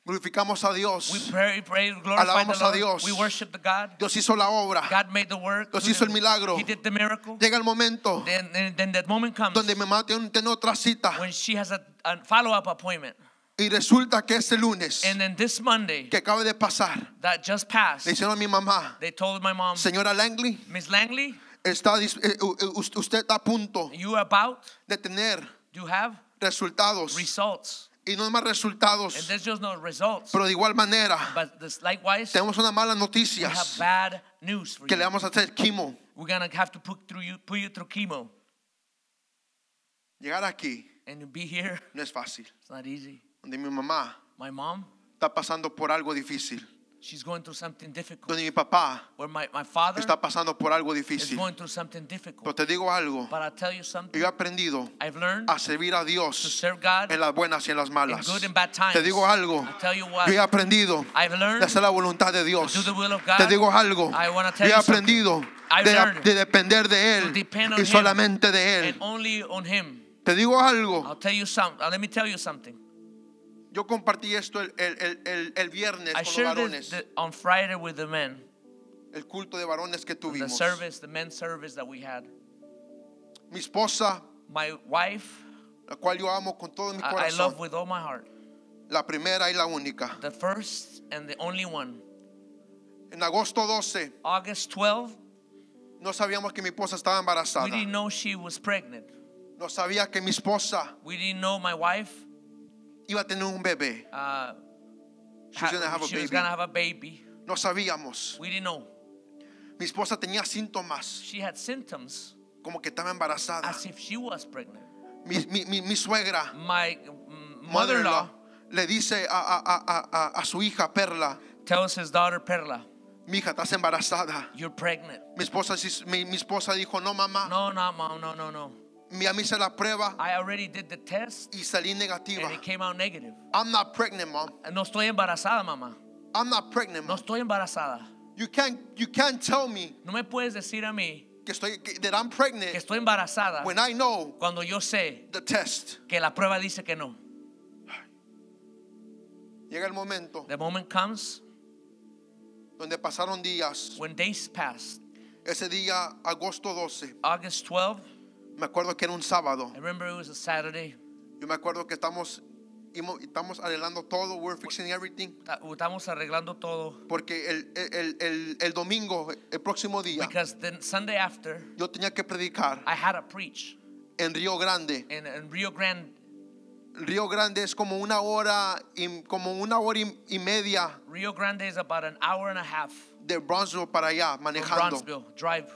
Glorificamos a Dios. We pray, pray, Alabamos a. Dios. We worship the God. Dios hizo la obra. God made the work. Dios hizo el milagro. He did the miracle. Llega el momento Then, then, then that moment comes donde mi mamá tiene, otra cita. when she has a, a follow-up appointment. Y resulta que este lunes And then this Monday que acaba de pasar, that just passed, le hicieron a mi mamá, they told my mom, señora Langley, Miss Langley, está, eh, u- usted está a punto you about de tener to have resultados. results. Y no más And resultados, there's just no results. pero de igual manera, But this, likewise, tenemos unas malas we have bad news for que le vamos a hacer quimo. We're gonna have to put through you, put you through chemo, Llegar aquí and to be here, no es fácil. it's not easy. Donde mi mamá My mom, está pasando por algo difícil. She's going through something difficult. Donde mi papá Where my, my father está pasando por algo is difícil. going through something Pero difficult. te digo algo, But I'll tell you something. yo he aprendido I've learned a servir a to Dios serve God en las buenas y en las in malas. good and bad times. Te digo algo, I'll tell you what. yo he aprendido I've de learned hacer la voluntad de Dios. to do the will of God. Te digo algo, I wanna yo tell he you aprendido I've de, learned de depender de to Él depend on y Him solamente de and Él. only on Him. Te digo algo, I'll tell you something. Let me tell you something. Yo compartí esto el, el- el- el- viernes I con los shared varones, this the- on Friday with the men, el culto de varones que the tuvimos. service, the men's service that we had. Mi esposa, My wife, la cual yo amo con todo mi I, I corazón, love with all my heart. la primera y la única. The first and the only one. En agosto 12 August 12, no sabíamos que mi esposa estaba embarazada. we didn't know she was pregnant. No sabía que mi esposa We didn't know my wife iba a tener un bebé. uh, She was gonna have a she was gonna have a baby. No sabíamos. We didn't know. Mi esposa tenía síntomas She had symptoms como que estaba embarazada. as if she was pregnant. Mi, mi- mi- mi suegra, My mm, mother-in-law, le dice a, a- a- a- a su hija Perla, tells his daughter Perla, mi hija, estás embarazada. "You're pregnant." Mi esposa, mi, mi esposa dijo, no mamá, No, no, mom, no, no, no. Mi a mí hice la prueba I already did the test y salí negativa. and it came out negative. I'm not pregnant, mom. No estoy embarazada, mamá. I'm not pregnant, No mom. estoy embarazada. You can't, you can't tell me No me puedes decir a mí que estoy, que- that I'm que pregnant estoy embarazada when I know cuando yo sé the test. que la prueba dice que no. Llega el momento The moment comes donde pasaron días. when days pass. Ese día, agosto 12, August 12, me acuerdo que era un sábado. I remember it was a Saturday. Yo me acuerdo que estamos, estamos arreglando todo, we're fixing everything. Ta- Estamos arreglando todo Porque el, el, el, el domingo, el próximo día, because then Sunday after yo tenía que predicar I had to preach en Río Grande. in, in Rio Grande. Río Grande es como una hora y, como una hora y, y media Rio Grande is about an hour and a half de Bronzeville para allá, manejando. Bronxville. Drive.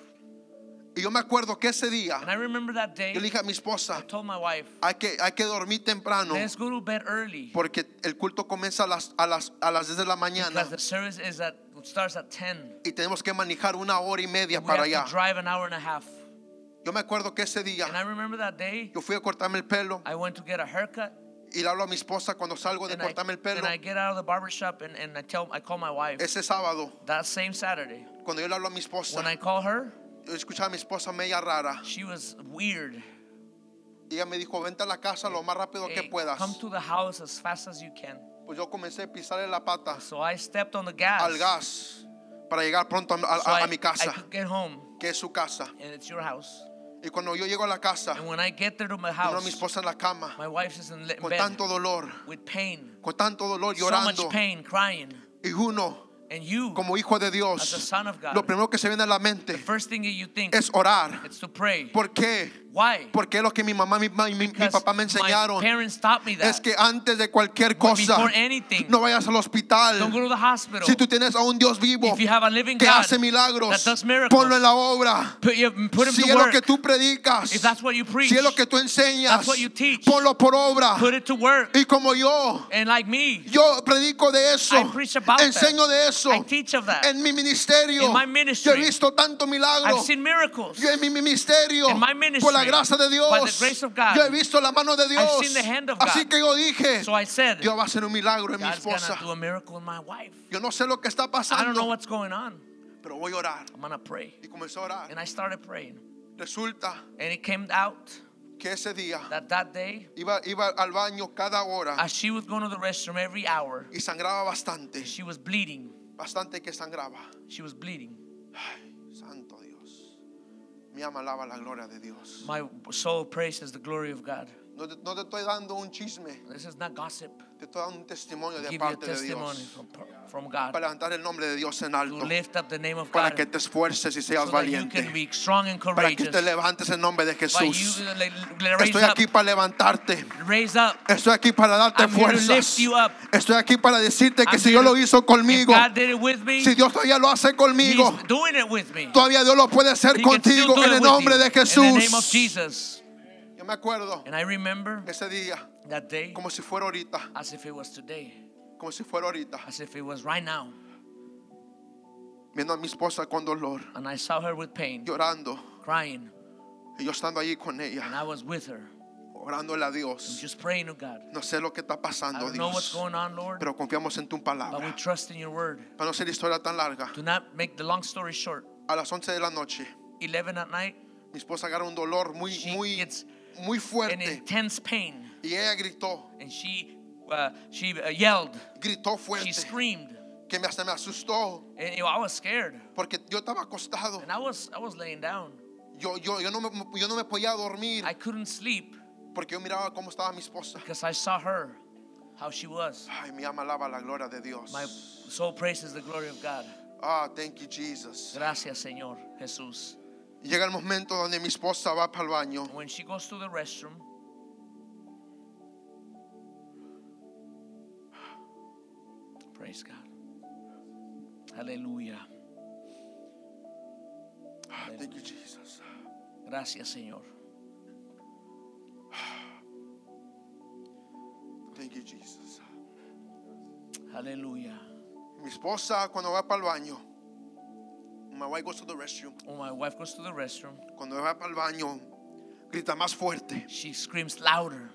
Y yo me acuerdo que ese día And day, yo le dije a mi I esposa, told my wife, hay que, hay que dormir temprano let's go to bed early. porque el culto comienza a las, a las, a las 10 de la mañana at, starts at 10. y tenemos que manejar una hora y media We para allá. to drive an hour and a half. Yo me acuerdo que ese día And I remember that day, yo fui a cortarme el pelo I went to get a haircut. y le hablo a mi esposa cuando salgo de And I, cortarme el pelo and and, and ese sábado. that same Saturday. Cuando yo le hablo a mi esposa, I yo escuchaba a mi esposa media rara she was weird. y ella me dijo, vente a la casa lo más rápido que puedas. come to the house as fast as you can. Pues yo comencé a pisarle la pata So I stepped on the gas. al gas para llegar pronto a, a- so a- I, mi I casa, could get home que es su casa. and it's your house. Y cuando yo llego a la casa, I a mi house, esposa en la cama con bed tanto dolor, with pain, con tanto dolor, so much llorando. pain, crying. Y uno, And you, como hijo de Dios, son of God, lo primero que se viene a la mente es orar. it's to pray. ¿Por qué? Why? Porque lo que mi mamá y mi, mi- mi papá me my enseñaron. Es que antes de cualquier cosa, anything, no vayas al hospital. Don't go to the hospital. Si tú tienes a un Dios vivo If you have a living que God hace milagros, miracles, ponlo en la obra. put, put Si es lo work. que tú predicas, If that's what you preach, si es lo que tú enseñas, teach. ponlo por obra. put it to work. Y como yo, And like me, yo predico de eso, about that. enseño de eso. I teach of that. En mi ministerio, In my yo he visto tanto milagro. I've seen miracles. Yo en mi ministerio, In my ministry, por la gracia de Dios, God, yo he visto la mano de Dios. Así que yo dije, So said, Dios va a hacer un milagro en mi esposa. Yo no sé lo que está pasando, pero voy a orar. I'm gonna pray. Y comenzó a orar. And I started praying. Resulta And it came out que ese día that that day, iba, iba al baño cada hora as she was going to the restroom every hour, y sangraba bastante. she was bleeding. Bastante que sangraba. She was bleeding. Ay. Mi alma alaba la gloria de Dios. My soul praises the glory of God. No te, no te estoy dando un chisme, This is not gossip. te estoy dando un testimonio de Give parte de Dios. from, from God Para levantar el nombre de Dios en to alto. lift up the name of Para que te esfuerces y seas so valiente. Para que te levantes en nombre de Jesús. you, Estoy up, aquí para levantarte. Estoy aquí para darte I'm fuerzas. Estoy aquí para decirte que I'm si here Dios lo hizo conmigo, God did it with me, si Dios todavía lo hace conmigo, todavía Dios lo puede hacer He contigo en el nombre you. de Jesús. Yo me acuerdo And I remember ese día that day como si fuera ahorita, as if it was today, como si fuera ahorita, as if it was right now. viendo a mi esposa con dolor, And I saw her with pain, llorando, crying, y yo estando allí con and ella, I was with her, orándole a Dios. just praying to God. No sé lo que está I pasando, know what's Dios, going on, Lord, pero confiamos en tu but we palabra. trust in your word. Para no ser historia tan larga, Do not make the long story short. a las 11 de la noche, 11 at night, mi esposa agarra un dolor muy, she muy, gets muy fuerte, intense pain, y ella gritó, and she uh, she uh, yelled, gritó she fuerte, screamed, que me, hasta me asustó, and you know, I was scared, porque yo estaba acostado. and I was I was laying down. Yo, yo, yo, no me, yo no me podía dormir I couldn't sleep porque yo miraba cómo estaba mi esposa. because I saw her, how she was. Ay, mi alma alaba la gloria de Dios. My soul praises the glory of God. Ah, thank you, Jesus. Gracias, Señor Jesús. Y llega el momento donde mi esposa va para el baño. When she goes to the restroom, praise God. Aleluya. Ah, thank you, Jesus. Gracias, Señor. Thank you, Jesus. Aleluya. Mi esposa cuando va para el baño, my wife goes to the restroom. When my wife goes to the restroom, Cuando va para el baño, grita más fuerte. she screams louder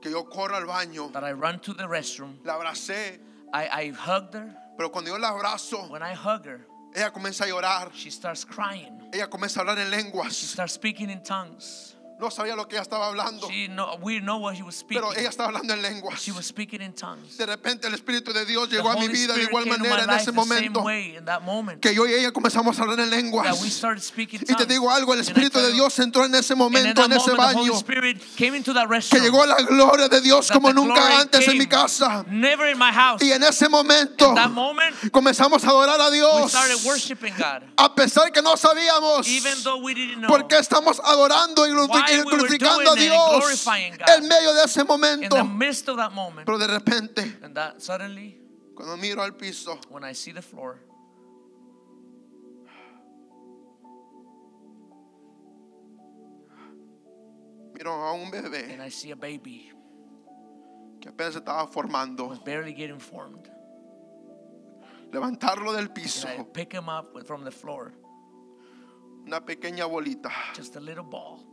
Que yo corro al baño, that I run to the restroom. la abracé, I, I hugged her. pero cuando yo la abrazo, When I hug her, ella comienza a llorar. she starts crying. Ella comienza a hablar en She lenguas. starts speaking in tongues. No sabía lo que ella estaba hablando, She know, we know what he was speaking. pero ella estaba hablando en lenguas. She was speaking in tongues. De repente el Espíritu de Dios llegó a mi vida de igual manera en ese momento que yo y ella comenzamos a hablar en lenguas. started speaking Y te digo algo, el Espíritu de Dios entró en ese momento, en ese baño, que llegó la gloria de Dios como nunca antes en mi casa. Never in my house. Y en ese momento comenzamos a adorar a Dios. started worshiping God. A pesar que no sabíamos Even though we didn't know. por qué estamos adorando y glorifi- Why y glorificando a Dios en medio de ese in momento. the midst of that moment. Pero de repente, that suddenly, cuando miro al piso, when I see the floor, miro a un bebé and I see a baby que apenas estaba formando, was barely getting formed. levantarlo del piso, And I pick him up from the floor, una pequeña bolita, just a little ball,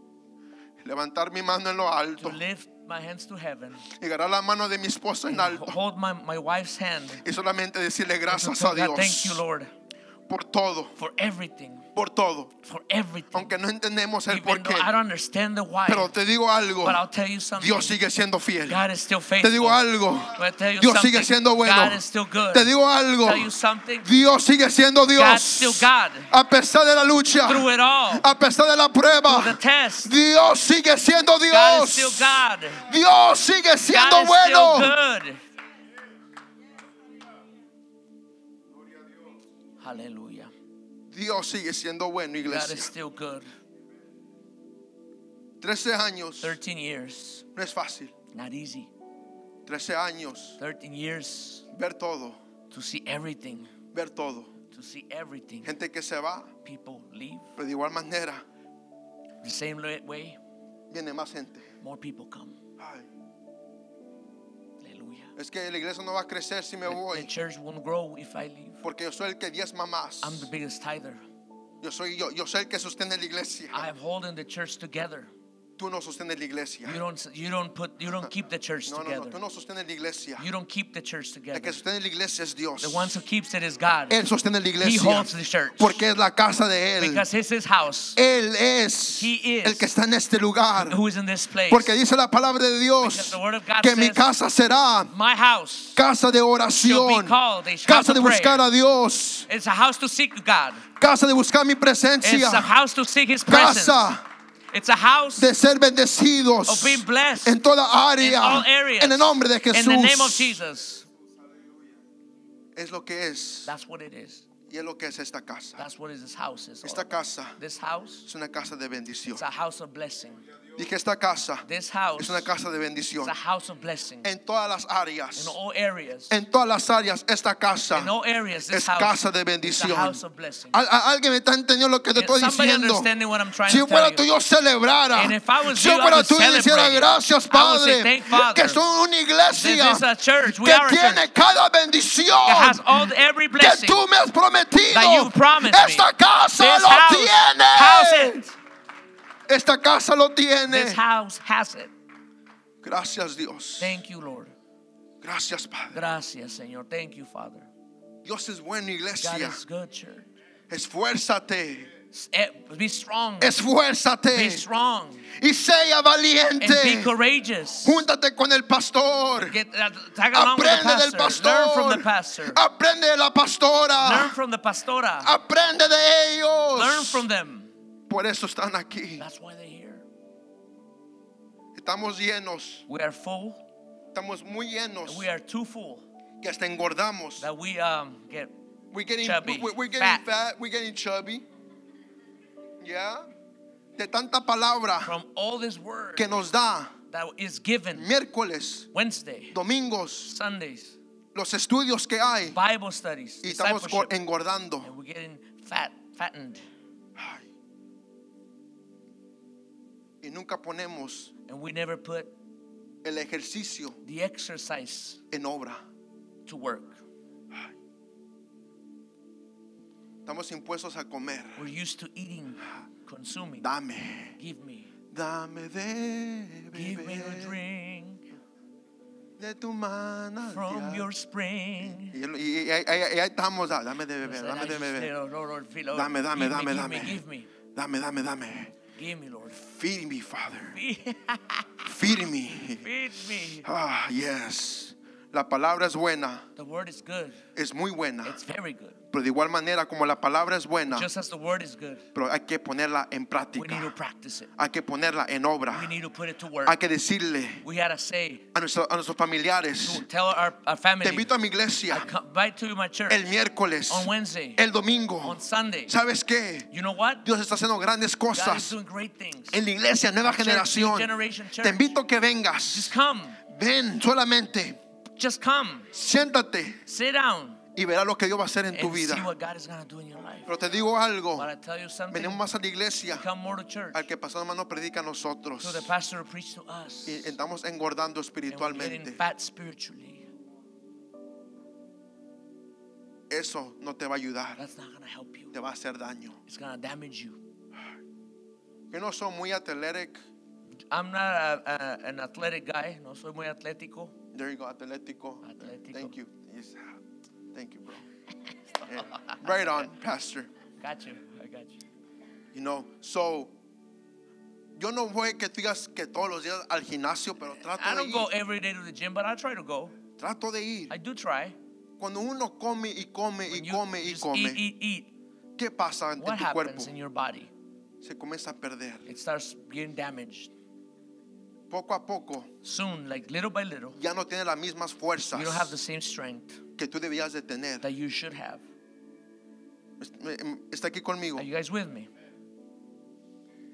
levantar mi mano en lo alto to lift my hands to heaven, y agarrar la mano de mi esposa en alto hold my, my wife's hand. y solamente decirle gracias a God, Thank you, Dios Lord, por todo, for everything, por todo, for everything. aunque no entendemos el por qué, I don't understand the why, pero te digo algo, but I'll tell you something. Dios sigue siendo fiel. God is still Te faithful. digo algo, But I tell you Dios something. sigue siendo bueno. God is still good. Te digo algo, tell you something. Dios sigue siendo God's still Dios. God. A pesar de la lucha, Through it all, a pesar de la through the prueba, test, Dios sigue siendo God is still Dios. God. Dios sigue siendo God is bueno. still good. Hallelujah. Dios sigue siendo bueno, God iglesia. is still good. 13 años 13 years, no es fácil. not easy. 13 años, 13 years ver todo, to see everything, ver todo. to see everything. Gente que se va, People leave pero de igual manera the same way, viene más gente. more people come. Ay. Es que la iglesia no va a crecer si me The, the voy, church won't grow if I leave. porque yo soy el que diezma más. I'm the biggest tither. Yo soy yo, yo soy el que sostiene la iglesia. I am holding the church together. Tú no sostienes la iglesia. You don't you don't put you don't keep the church No, no, no, together. tú no sostienes la iglesia. You don't keep the church El together. que sostiene la iglesia es Dios. The ones who keeps it is God. Él sostiene la He iglesia holds the church. porque es la casa de Él. Because it's his house Él es He is el que está en este lugar. who is in this place. Porque dice la palabra de Dios the word of God que mi casa será My house casa de oración, be called a casa de buscar a Dios, It's a house to seek God. casa de buscar mi It's a presencia, house to seek his presence. casa It's a house de ser bendecidos of being blessed en toda in all área, areas. en el nombre de In the name of Jesús. Jesus. Es lo que es That's what it is. y es lo que es esta casa. That's what is this house is. Esta casa This house es una casa de bendición. it's a house of blessing. Dije esta casa This house es una casa de is bendición a house of blessing. en todas las áreas. In all areas. En todas las áreas esta casa In all areas, this es house casa de is a bendición. house of blessing. Al- a- Alguien me está entendiendo lo que te estoy Somebody diciendo. understanding what I'm trying Si to fuera tú you. yo celebrara. And if I was Si you, I fuera would tú yo hiciera celebrate. gracias I would say, Padre. "Thank Father." Que son una This iglesia is a church. We que are a tiene cada bendición that has all every que blessing. tú me has prometido. that you promised me. Esta casa This lo house has tiene. it. Esta casa lo tiene. This house has it. Gracias Dios. Thank you, Lord. Gracias Padre. Gracias, Señor. Thank you, Father. Dios es bueno God iglesia. is good, church. Esfuérzate. Eh, Be strong. Esfuérzate. Be strong. Y sea And be valiente. courageous. Júntate con el pastor. Get, uh, tag along with the Aprende del pastor. Learn from the pastor. Aprende de la Learn pastora. from the pastora. Aprende de ellos. Learn from them. Por eso están aquí. That's why they're here. Estamos llenos. We are full. Estamos muy llenos. We are too full Que hasta engordamos. that we um get We're getting, chubby, we- we're getting fat. fat. We're getting chubby. Yeah. De tanta palabra from all this word que nos da that is given miércoles, Wednesday, domingos, Sundays, los estudios que hay. Bible studies, Y estamos engordando. and we're getting fat, fattened. Y nunca ponemos and we never put el ejercicio the exercise en obra. to work. Estamos impuestos a comer. We're used to eating, consuming. Dame, Give me, dame de give me a beber drink de tu mano. from your spring. Y, y- y ahí, estamos, ah, dame de beber, dame de beber. Dame, dame, dame, Dame, dame, dame. Give me, Lord. Feed me, Father. Feed me. Feed me. me. Ah, yes. La palabra es buena, The word is good. es muy buena. It's very good. Pero de igual manera como la palabra es buena, Just as the word is good, pero hay que ponerla en we need to práctica. practice it. Hay que ponerla en obra. We need to put it to work. Hay que decirle We to say, a, nuestro- a nuestros familiares, to tell our, our te family, invito a mi iglesia I come right to my church el miércoles, on Wednesday, el domingo. on Sunday. ¿Sabes qué? You know what? Dios está haciendo grandes God is cosas doing great things. en la iglesia, nueva Church, generación. Te invito a que Just vengas. come. Ven solamente, Just come. siéntate Sit down. Y verás lo que Dios va a hacer en tu vida. Pero te digo algo, But I tell you something, venimos más a la iglesia al que pastor hermano predica a nosotros So the pastor preached to us. y estamos engordando espiritualmente. Eso no te va a ayudar, That's not going to help you. te va a hacer daño. It's going to damage you. Yo no soy muy athletic. I'm not a, a, an athletic guy. No soy muy atlético. There you go, atlético. Atlético. Thank you. Thank you, bro. Right on, pastor. Got you. I got you. You know, so yo no voy que tú digas que todos los días al gimnasio, pero trato I de don't go ir. every day to the gym, but I try to go. Trato de ir. I do try. Cuando uno come y come y When you come y just come, eat, eat, eat. ¿qué pasa en What tu cuerpo? happens in your body? Se comienza a perder. It starts getting damaged. Poco a poco Soon, like little by little, ya no tiene las mismas fuerzas you don't have the same strength que tú debías de tener. that you should have. Eh, está aquí conmigo. Are you guys with me?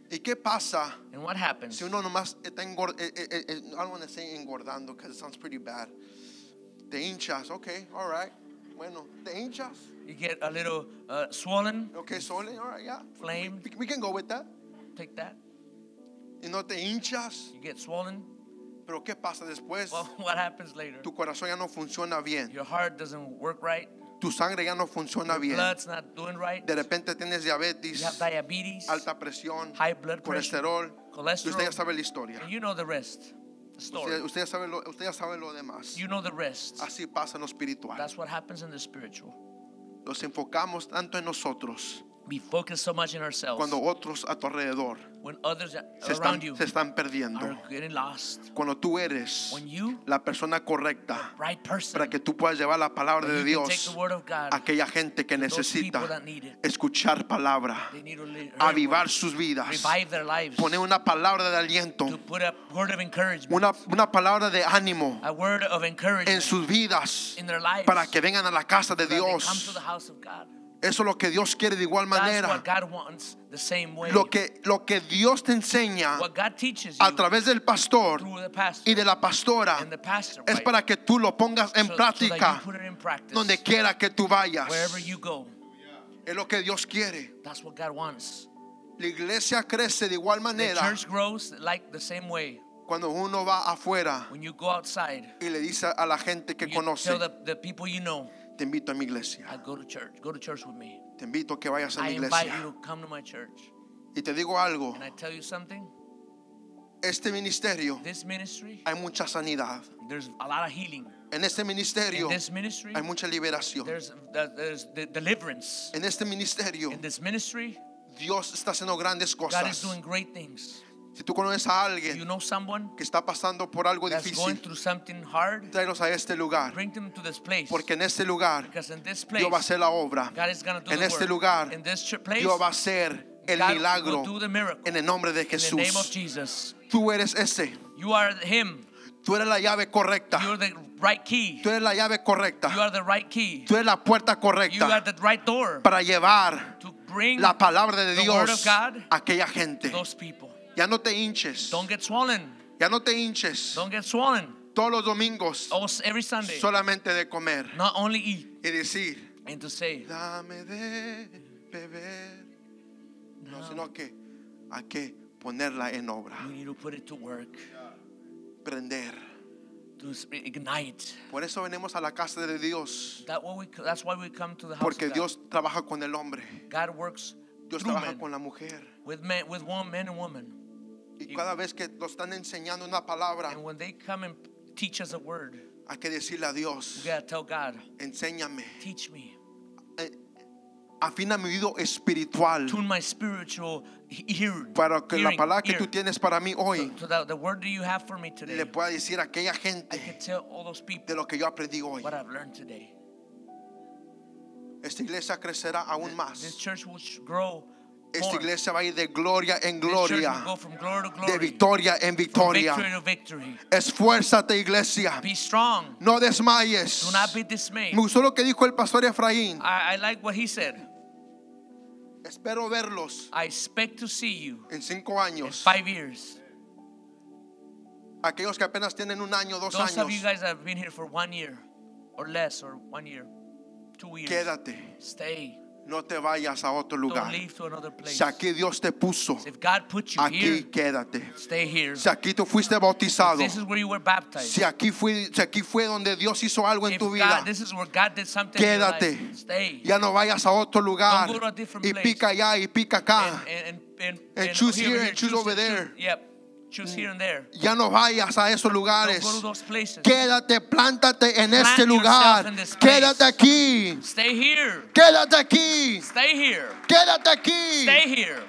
¿Y qué pasa And what happens? si uno nomás está eh, eh, engordando? I don't want to say engordando because it sounds pretty bad. Te hinchas, okay, all right. Bueno, te hinchas. You get a little uh, swollen. Okay, sole, all right, yeah. Flame. We, we can go with that. Take that. Y no te hinchas. You get swollen. Pero ¿qué pasa después? Well, what happens later? Tu corazón ya no funciona bien. Your heart doesn't work right. Tu sangre ya no funciona bien. Blood's not doing right. De repente tienes diabetes, You have diabetes, alta presión, high blood pressure, colesterol. Cholesterol. usted ya sabe la historia. And you know the rest. The story. Usted, usted ya sabe lo, usted ya sabe lo demás. You know the rest. Así pasa en lo espiritual. That's what happens in the spiritual. Nos enfocamos tanto en nosotros We focus so much in ourselves. Cuando otros a tu alrededor when others a- se around están, you se están perdiendo. are getting lost. Cuando tú eres When you, la persona correcta right person, para que tú puedas llevar la palabra de Dios the word of God, a aquella gente que those people necesita that need it, escuchar palabra, they need to li- avivar sus vidas, revive their lives, poner una palabra de aliento, to put a word of encouragement, una, una palabra de ánimo a word of en sus vidas in their lives, para que vengan a la casa de so that they come to Dios. Eso es lo que Dios quiere de igual manera. what God wants the same way. Lo que, lo que Dios te enseña a través del pastor y de la pastora es para que tú lo pongas en práctica donde quiera que tú vayas. wherever you go. Es lo que Dios quiere. That's what God wants. La iglesia crece de igual The manera church grows like the same way. cuando uno va afuera y le dice a la gente que you conoce, te invito a mi iglesia. I go to church. Go to church with me. Te invito a que vayas a I mi invite iglesia. you to come to my church. Y te digo algo, And I tell you something, este ministerio this ministry, hay mucha sanidad. there's a lot of healing. En este In ministerio this ministry, hay mucha liberación. there's, there's the deliverance. En este ministerio In this ministry, Dios está haciendo grandes God is cosas. doing great things. Si tú conoces a You alguien know someone que está pasando por algo that's going difícil, through something hard, tráelos a este lugar. bring them to this place. Porque en este lugar Because in this place, Dios va a hacer la obra. God is going to do En the este work. lugar In this ch- place, Dios va a hacer el God milagro will do the miracle. en el nombre de in the name of Jesús. Jesus. Tú eres ese. You are Him. Tú eres la llave correcta. You're the right key. Tú eres la llave You correcta. are the right key. Tú eres la puerta You are correcta the right door para llevar la palabra de Dios a aquella gente. those people. Ya no te hinches. Don't get swollen. Ya no te hinches. Don't get swollen. Todos los domingos Also, every Sunday, solamente de comer not only eat y decir, and to say, dame de beber. No, sino que hay que ponerla en obra, you need to put it to work, prender. to ignite. Por eso venimos a la casa de Dios, That we, that's why we come to the house porque. Dios trabaja con el hombre, God works Dios trabaja men, con la mujer. with men, with one men and women. Y cada vez que nos están enseñando una palabra, And when they come and teach us a word, hay que decirle a we Dios, gotta tell God, enséñame, teach me, eh, afina mi oído espiritual tune my spiritual hearing, para que la palabra que ear, tú tienes para mí hoy so the word you have for me today, le pueda decir a aquella I gente can tell all those de people lo que yo aprendí hoy. what I've learned today. Esta iglesia crecerá aún This más. church will grow Esta iglesia va a ir de gloria en gloria, de victoria en victoria. victory to victory. Esfuérzate, iglesia. Be strong. No desmayes. Do not be dismayed. Me gustó lo que dijo el pastor Efraín. I, I like what he said. Espero verlos I expect to see you en cinco in años. five years. Aquellos que apenas tienen un año, dos Those of you años. guys that have been here for one year or less or one year. two years. Quédate. No te vayas a otro lugar. leave to another place. Si aquí Dios te puso, If God put you aquí here, quédate. stay here. Si aquí tú fuiste bautizado, This is where you were baptized. si aquí fue, si aquí fue donde Dios hizo algo en tu vida, God, this is where God did something in your quédate. Ya no vayas a otro lugar y pica allá y pica acá. And, choose here, here and choose over there. Yep. Choose here and there. Ya no vayas a esos lugares. Quédate, plántate en Plant este lugar. Quédate aquí. Stay here. Quédate aquí. Stay here. Quédate aquí. Stay here.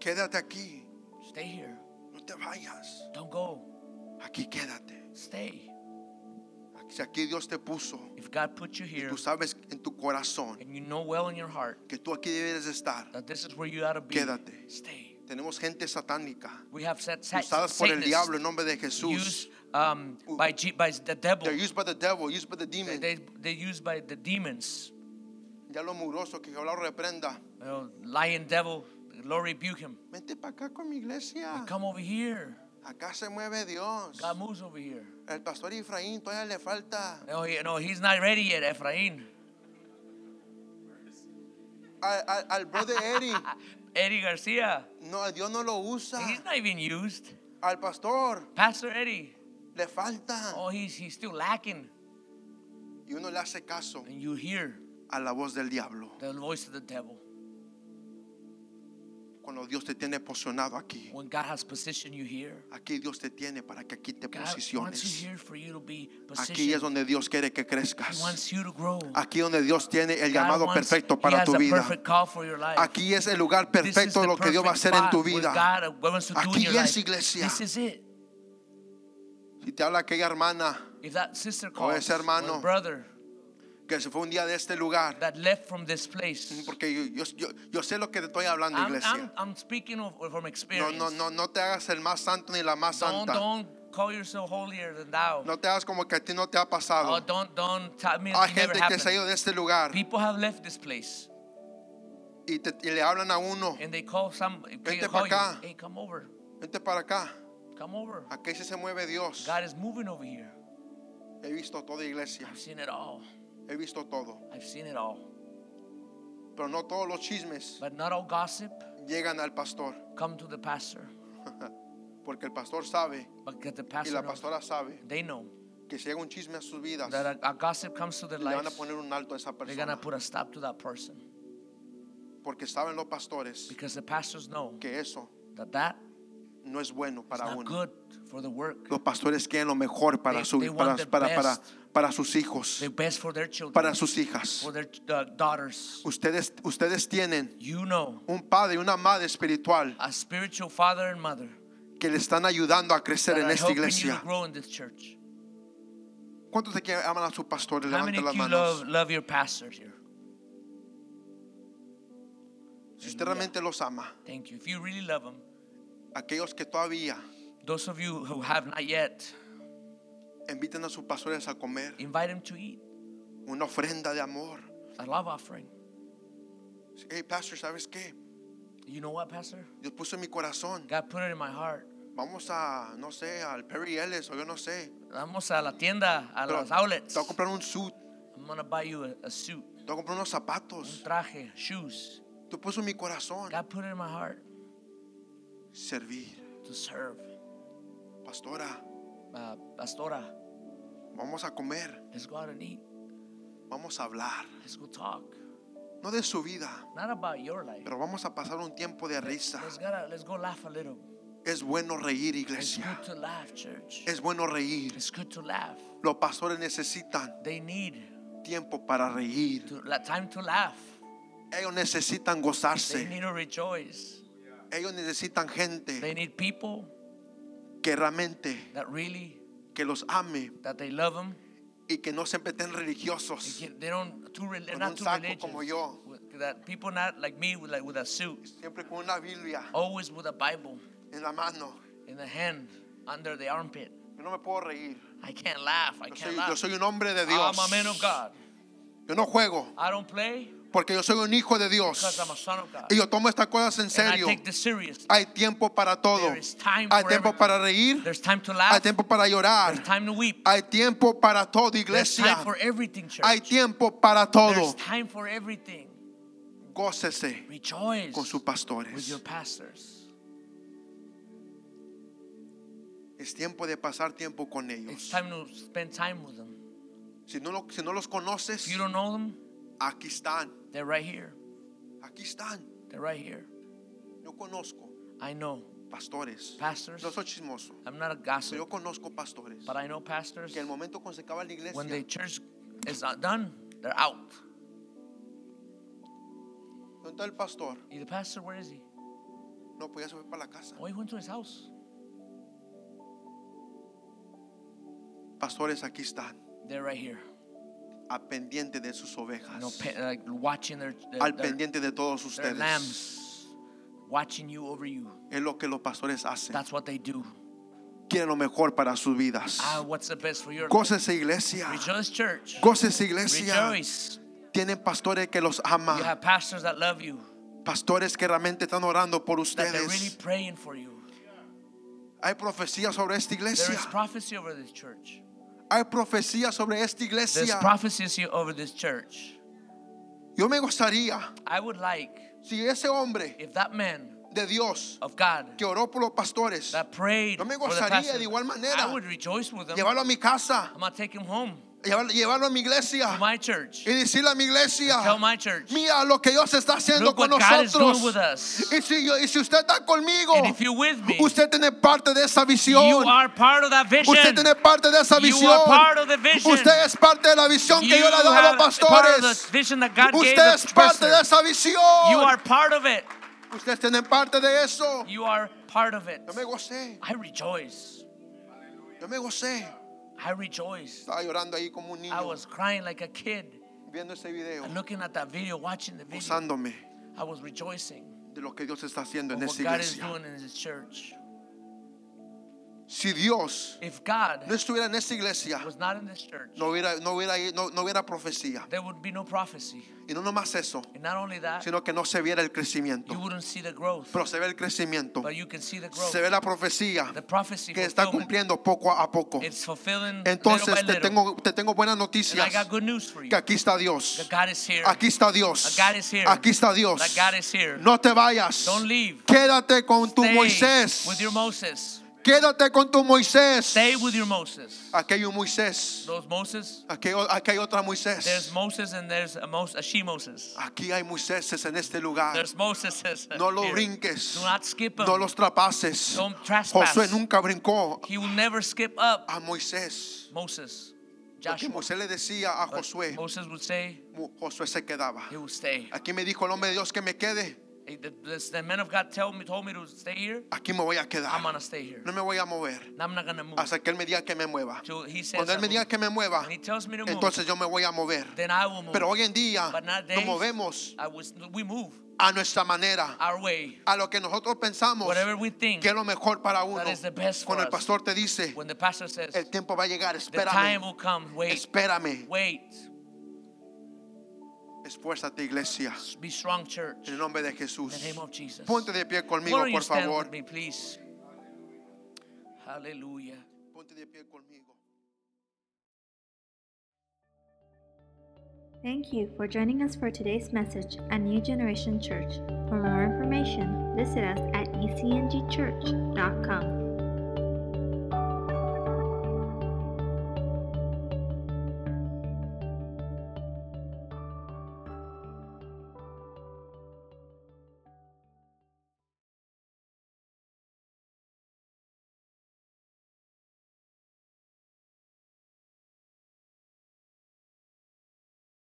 Quédate aquí. Stay here. No te vayas. Don't go. Aquí quédate. Stay. Si aquí Dios te puso If God put you y here tú sabes en tu corazón and you know well in your heart que tú aquí debes de estar, that this is where you ought to be, Quédate. stay. tenemos gente satánica We have set usadas por el diablo en nombre de Jesús. used um, by, the devil. They're used by the devil, used by the They, demon. they, they're used by the demons. Ya lo muroso que Jehová lo reprenda. Lying devil, Lord rebuke him. Vente para acá con mi iglesia. Come over here. Acá se mueve Dios. God moves over here. El pastor Efraín todavía le falta. No, he, no, he's not ready yet, Ephraim. Al, al- al brother Eddie, Eddie Garcia, no, Dios no lo usa. he's not even used. Al pastor Pastor Eddie, le falta. oh, he's, he's still lacking. Y uno le hace caso And you hear a la voz del diablo. the voice of the devil. Cuando Dios te tiene posicionado aquí. When God has positioned you here, Aquí Dios te tiene para que aquí te God wants posiciones. you here for you to be Aquí es donde Dios quiere que He crezcas. wants you to grow. Aquí donde Dios tiene el God llamado wants- perfecto he para tu vida. Aquí es el lugar perfecto the lo que Dios va a hacer en tu vida. Wants Aquí es iglesia. This is it. Si te habla aquella hermana If that sister O calls, ese hermano. brother que se fue un día de este lugar, that left from this place, porque yo, yo, yo, yo sé lo que te estoy hablando, I'm, iglesia. I'm, I'm speaking of, from No, experience. no, no, no te hagas el más santo ni la más Don't, santa. don't call yourself holier than thou. No te hagas como que a ti no te ha Oh, pasado. don't, don't tell me Hay gente que se ha ido de este lugar People have left this place y, te- y le hablan a uno, and they call some, Vente call pa' acá. hey, come over, vente para acá. come over. Aquí se mueve Dios. God is moving over here. He visto toda iglesia, I've seen it all. He visto todo. I've seen it all. Pero no todos los chismes But not all gossip llegan al pastor, come to the pastor. porque el pastor sabe But get the y pastor la knows. pastora sabe They know que si llega un chisme a sus vidas, that a, a gossip comes to their le van a lives. poner un alto a esa They're gonna persona. put a stop to that person Porque saben los pastores because the pastors know que eso that that no es bueno is para not uno. good for the work. Los pastores quieren lo mejor para, They- su- they para, want the para, para, best. Para sus hijos, They're best for their children, para sus hijas. for their uh, daughters. Ustedes, ustedes tienen You know, un padre y una madre espiritual a spiritual father and mother que le están ayudando a crecer en esta iglesia. ¿Cuántos de aquí aman a? How many Levanten las manos. love, love your pastors here? Si usted realmente los ama, Thank you. If you really love them, aquellos que todavía those of you who have not yet, inviten a sus pastores a comer invite them to eat una ofrenda de amor. a love offering. Hey, pastor, ¿sabes qué? You know what, Pastor? Dios puso en mi corazón. God put it in my heart. Vamos a, no sé, al Perry Ellis o yo no sé. Vamos a la tienda, a Pero los te outlets. voy a comprar un suit, I'm gonna buy you a, a suit, te voy a comprar unos un zapatos. traje, shoes. Dios puso en mi corazón. God put it in my heart Servir. to serve. Pastora, Uh, Pastora, vamos a comer. let's go out and eat. Vamos a hablar. Let's go talk. No de su vida, Not about your life. pero vamos a pasar un tiempo de risa. Let's, gotta, let's go laugh a little. Es bueno reír, It's iglesia. good to laugh, church. Es bueno reír. It's good to laugh. Los pastores necesitan They need tiempo para reír. to, time to laugh. Ellos necesitan They gozarse. need to rejoice. Ellos necesitan They gente need people que realmente that really que los ame that they love them. y que no siempre estén religiosos. They, don't too Con not un too saco religious. como yo. That people not like me with like with a suit, Siempre con una Biblia always with a Bible en la mano. in the hand under the armpit. Yo no me puedo reír. I can't laugh. I Yo can't soy, laugh. yo soy un hombre de Dios. I'm a man of God. Yo no juego. I don't play. Porque yo soy un hijo de Dios. Y yo tomo estas cosas en serio. Hay tiempo para todo. Hay tiempo para reír. Hay tiempo para llorar. Hay tiempo para todo, iglesia. Hay tiempo para todo. Gócese Rejoice con sus pastores. Es tiempo de pasar tiempo con ellos. Si no, si no los conoces, Aquí están. they're right here. Aquí están. They're right here. Yo conozco I know pastores. pastors. No soy chismoso. I'm not a Pero gossip, yo conozco pastores but I know pastors. que el momento cuando se acaba la When the iglesia, church is not done, they're out. ¿dónde está el pastor? Y the pastor, where is he? No, pues ya se fue para la casa. Oh, he went to his house. Pastores aquí están, They're right here. A pendiente de sus You know, ovejas, pe- like watching their, their, al pendiente de todos their ustedes. lambs, watching you over you. Es lo que los pastores hacen. That's what they do. Quieren lo mejor para sus vidas. Ah, what's the best for your life? Gócese iglesia. Rejoice, church. Gócese iglesia. Rejoice. Tienen pastores que los You aman. have pastors that love you, Pastores que realmente están orando por that they're really ustedes. praying for you. Hay profecía sobre esta There iglesia. is prophecy over this church. Hay profecía sobre esta There's iglesia. prophecy over this church. Yo me gustaría I would like si ese hombre if that man de Dios of God que oró por los pastores, that prayed Yo me for the gozaría pastor, de igual manera. I would rejoice with him. llevarlo a mi casa, I'm gonna take him home llevarlo, a mi iglesia y decirle a mi iglesia, mira lo que Dios está haciendo con nosotros. Y si, yo- y si usted está conmigo, me, usted tiene parte de esa visión. you are part of that vision. Usted tiene parte de esa visión. Usted es parte de la visión que You yo le he dado a los pastores. Usted es parte de esa visión. You are part of it. Ustedes tienen parte de eso. You are part of it. Yo me gocé. I rejoice. Yo me gocé. I rejoice. Estaba llorando ahí como un I niño was crying like a kid viendo ese video, and looking at that video, watching the video. gozándome I was rejoicing de lo que Dios está haciendo en esta iglesia. Si Dios If God no estuviera en esta iglesia, was not in this church, no hubiera, no hubiera, no, no hubiera profecía. there would be no prophecy. Y no nomás eso, And not only that, sino que no se viera el crecimiento. you wouldn't see the growth, Pero se ve el crecimiento. but you can see the growth. Se ve la profecía The prophecy que está cumpliendo poco a poco. It's fulfilling Entonces little by te little. tengo, te tengo buenas and I noticias. got good news for you. Que aquí está Dios. God is here. Aquí está Dios. God is here. Aquí está Dios. God is here. No te vayas. Don't leave. Quédate con tu Stay Moisés. with your Moses. Quédate con tu Moisés. Stay with your Moses. Aquí hay un Moisés. Those Moses, Aquí, aquí hay otra there's Moisés. Moses and there's a, Mos- a she Moses. Aquí hay Moiséses en este lugar. There's Moses. No los brinques. Do not skip him. No los trapaces. Don't trespass. Josué nunca brincó He will never skip up a Moisés. Moses. Porque Joshua. Moisés le decía a Josué, Moses would say, Josué se quedaba. he will stay. Aquí me dijo el hombre de Dios que me quede. The, the, of God told me, told me to stay here. Aquí me voy a quedar. I'm gonna stay here. No me voy a mover I'm not gonna move. hasta que él me diga que me mueva. Till he says Cuando él me diga que me mueva, When he tells me to move, entonces yo me voy a mover. then I will move. Pero hoy en día nos movemos I was, we move a nuestra manera, our way. a lo que nosotros pensamos Whatever we think que es lo mejor para uno. that is the best for Cuando el us. pastor te dice, When the pastor says, el tiempo va a llegar, the time espérame, will come, wait, espérame. wait. Esfuérzate, iglesia, Be strong, church. en el nombre de In Jesús. the name of Jesus. Ponte de pie conmigo, don't por favor. me, please? Hallelujah. Ponte de pie conmigo. Thank you for joining us for today's message at New Generation Church. For more information, visit us at ecngchurch.com.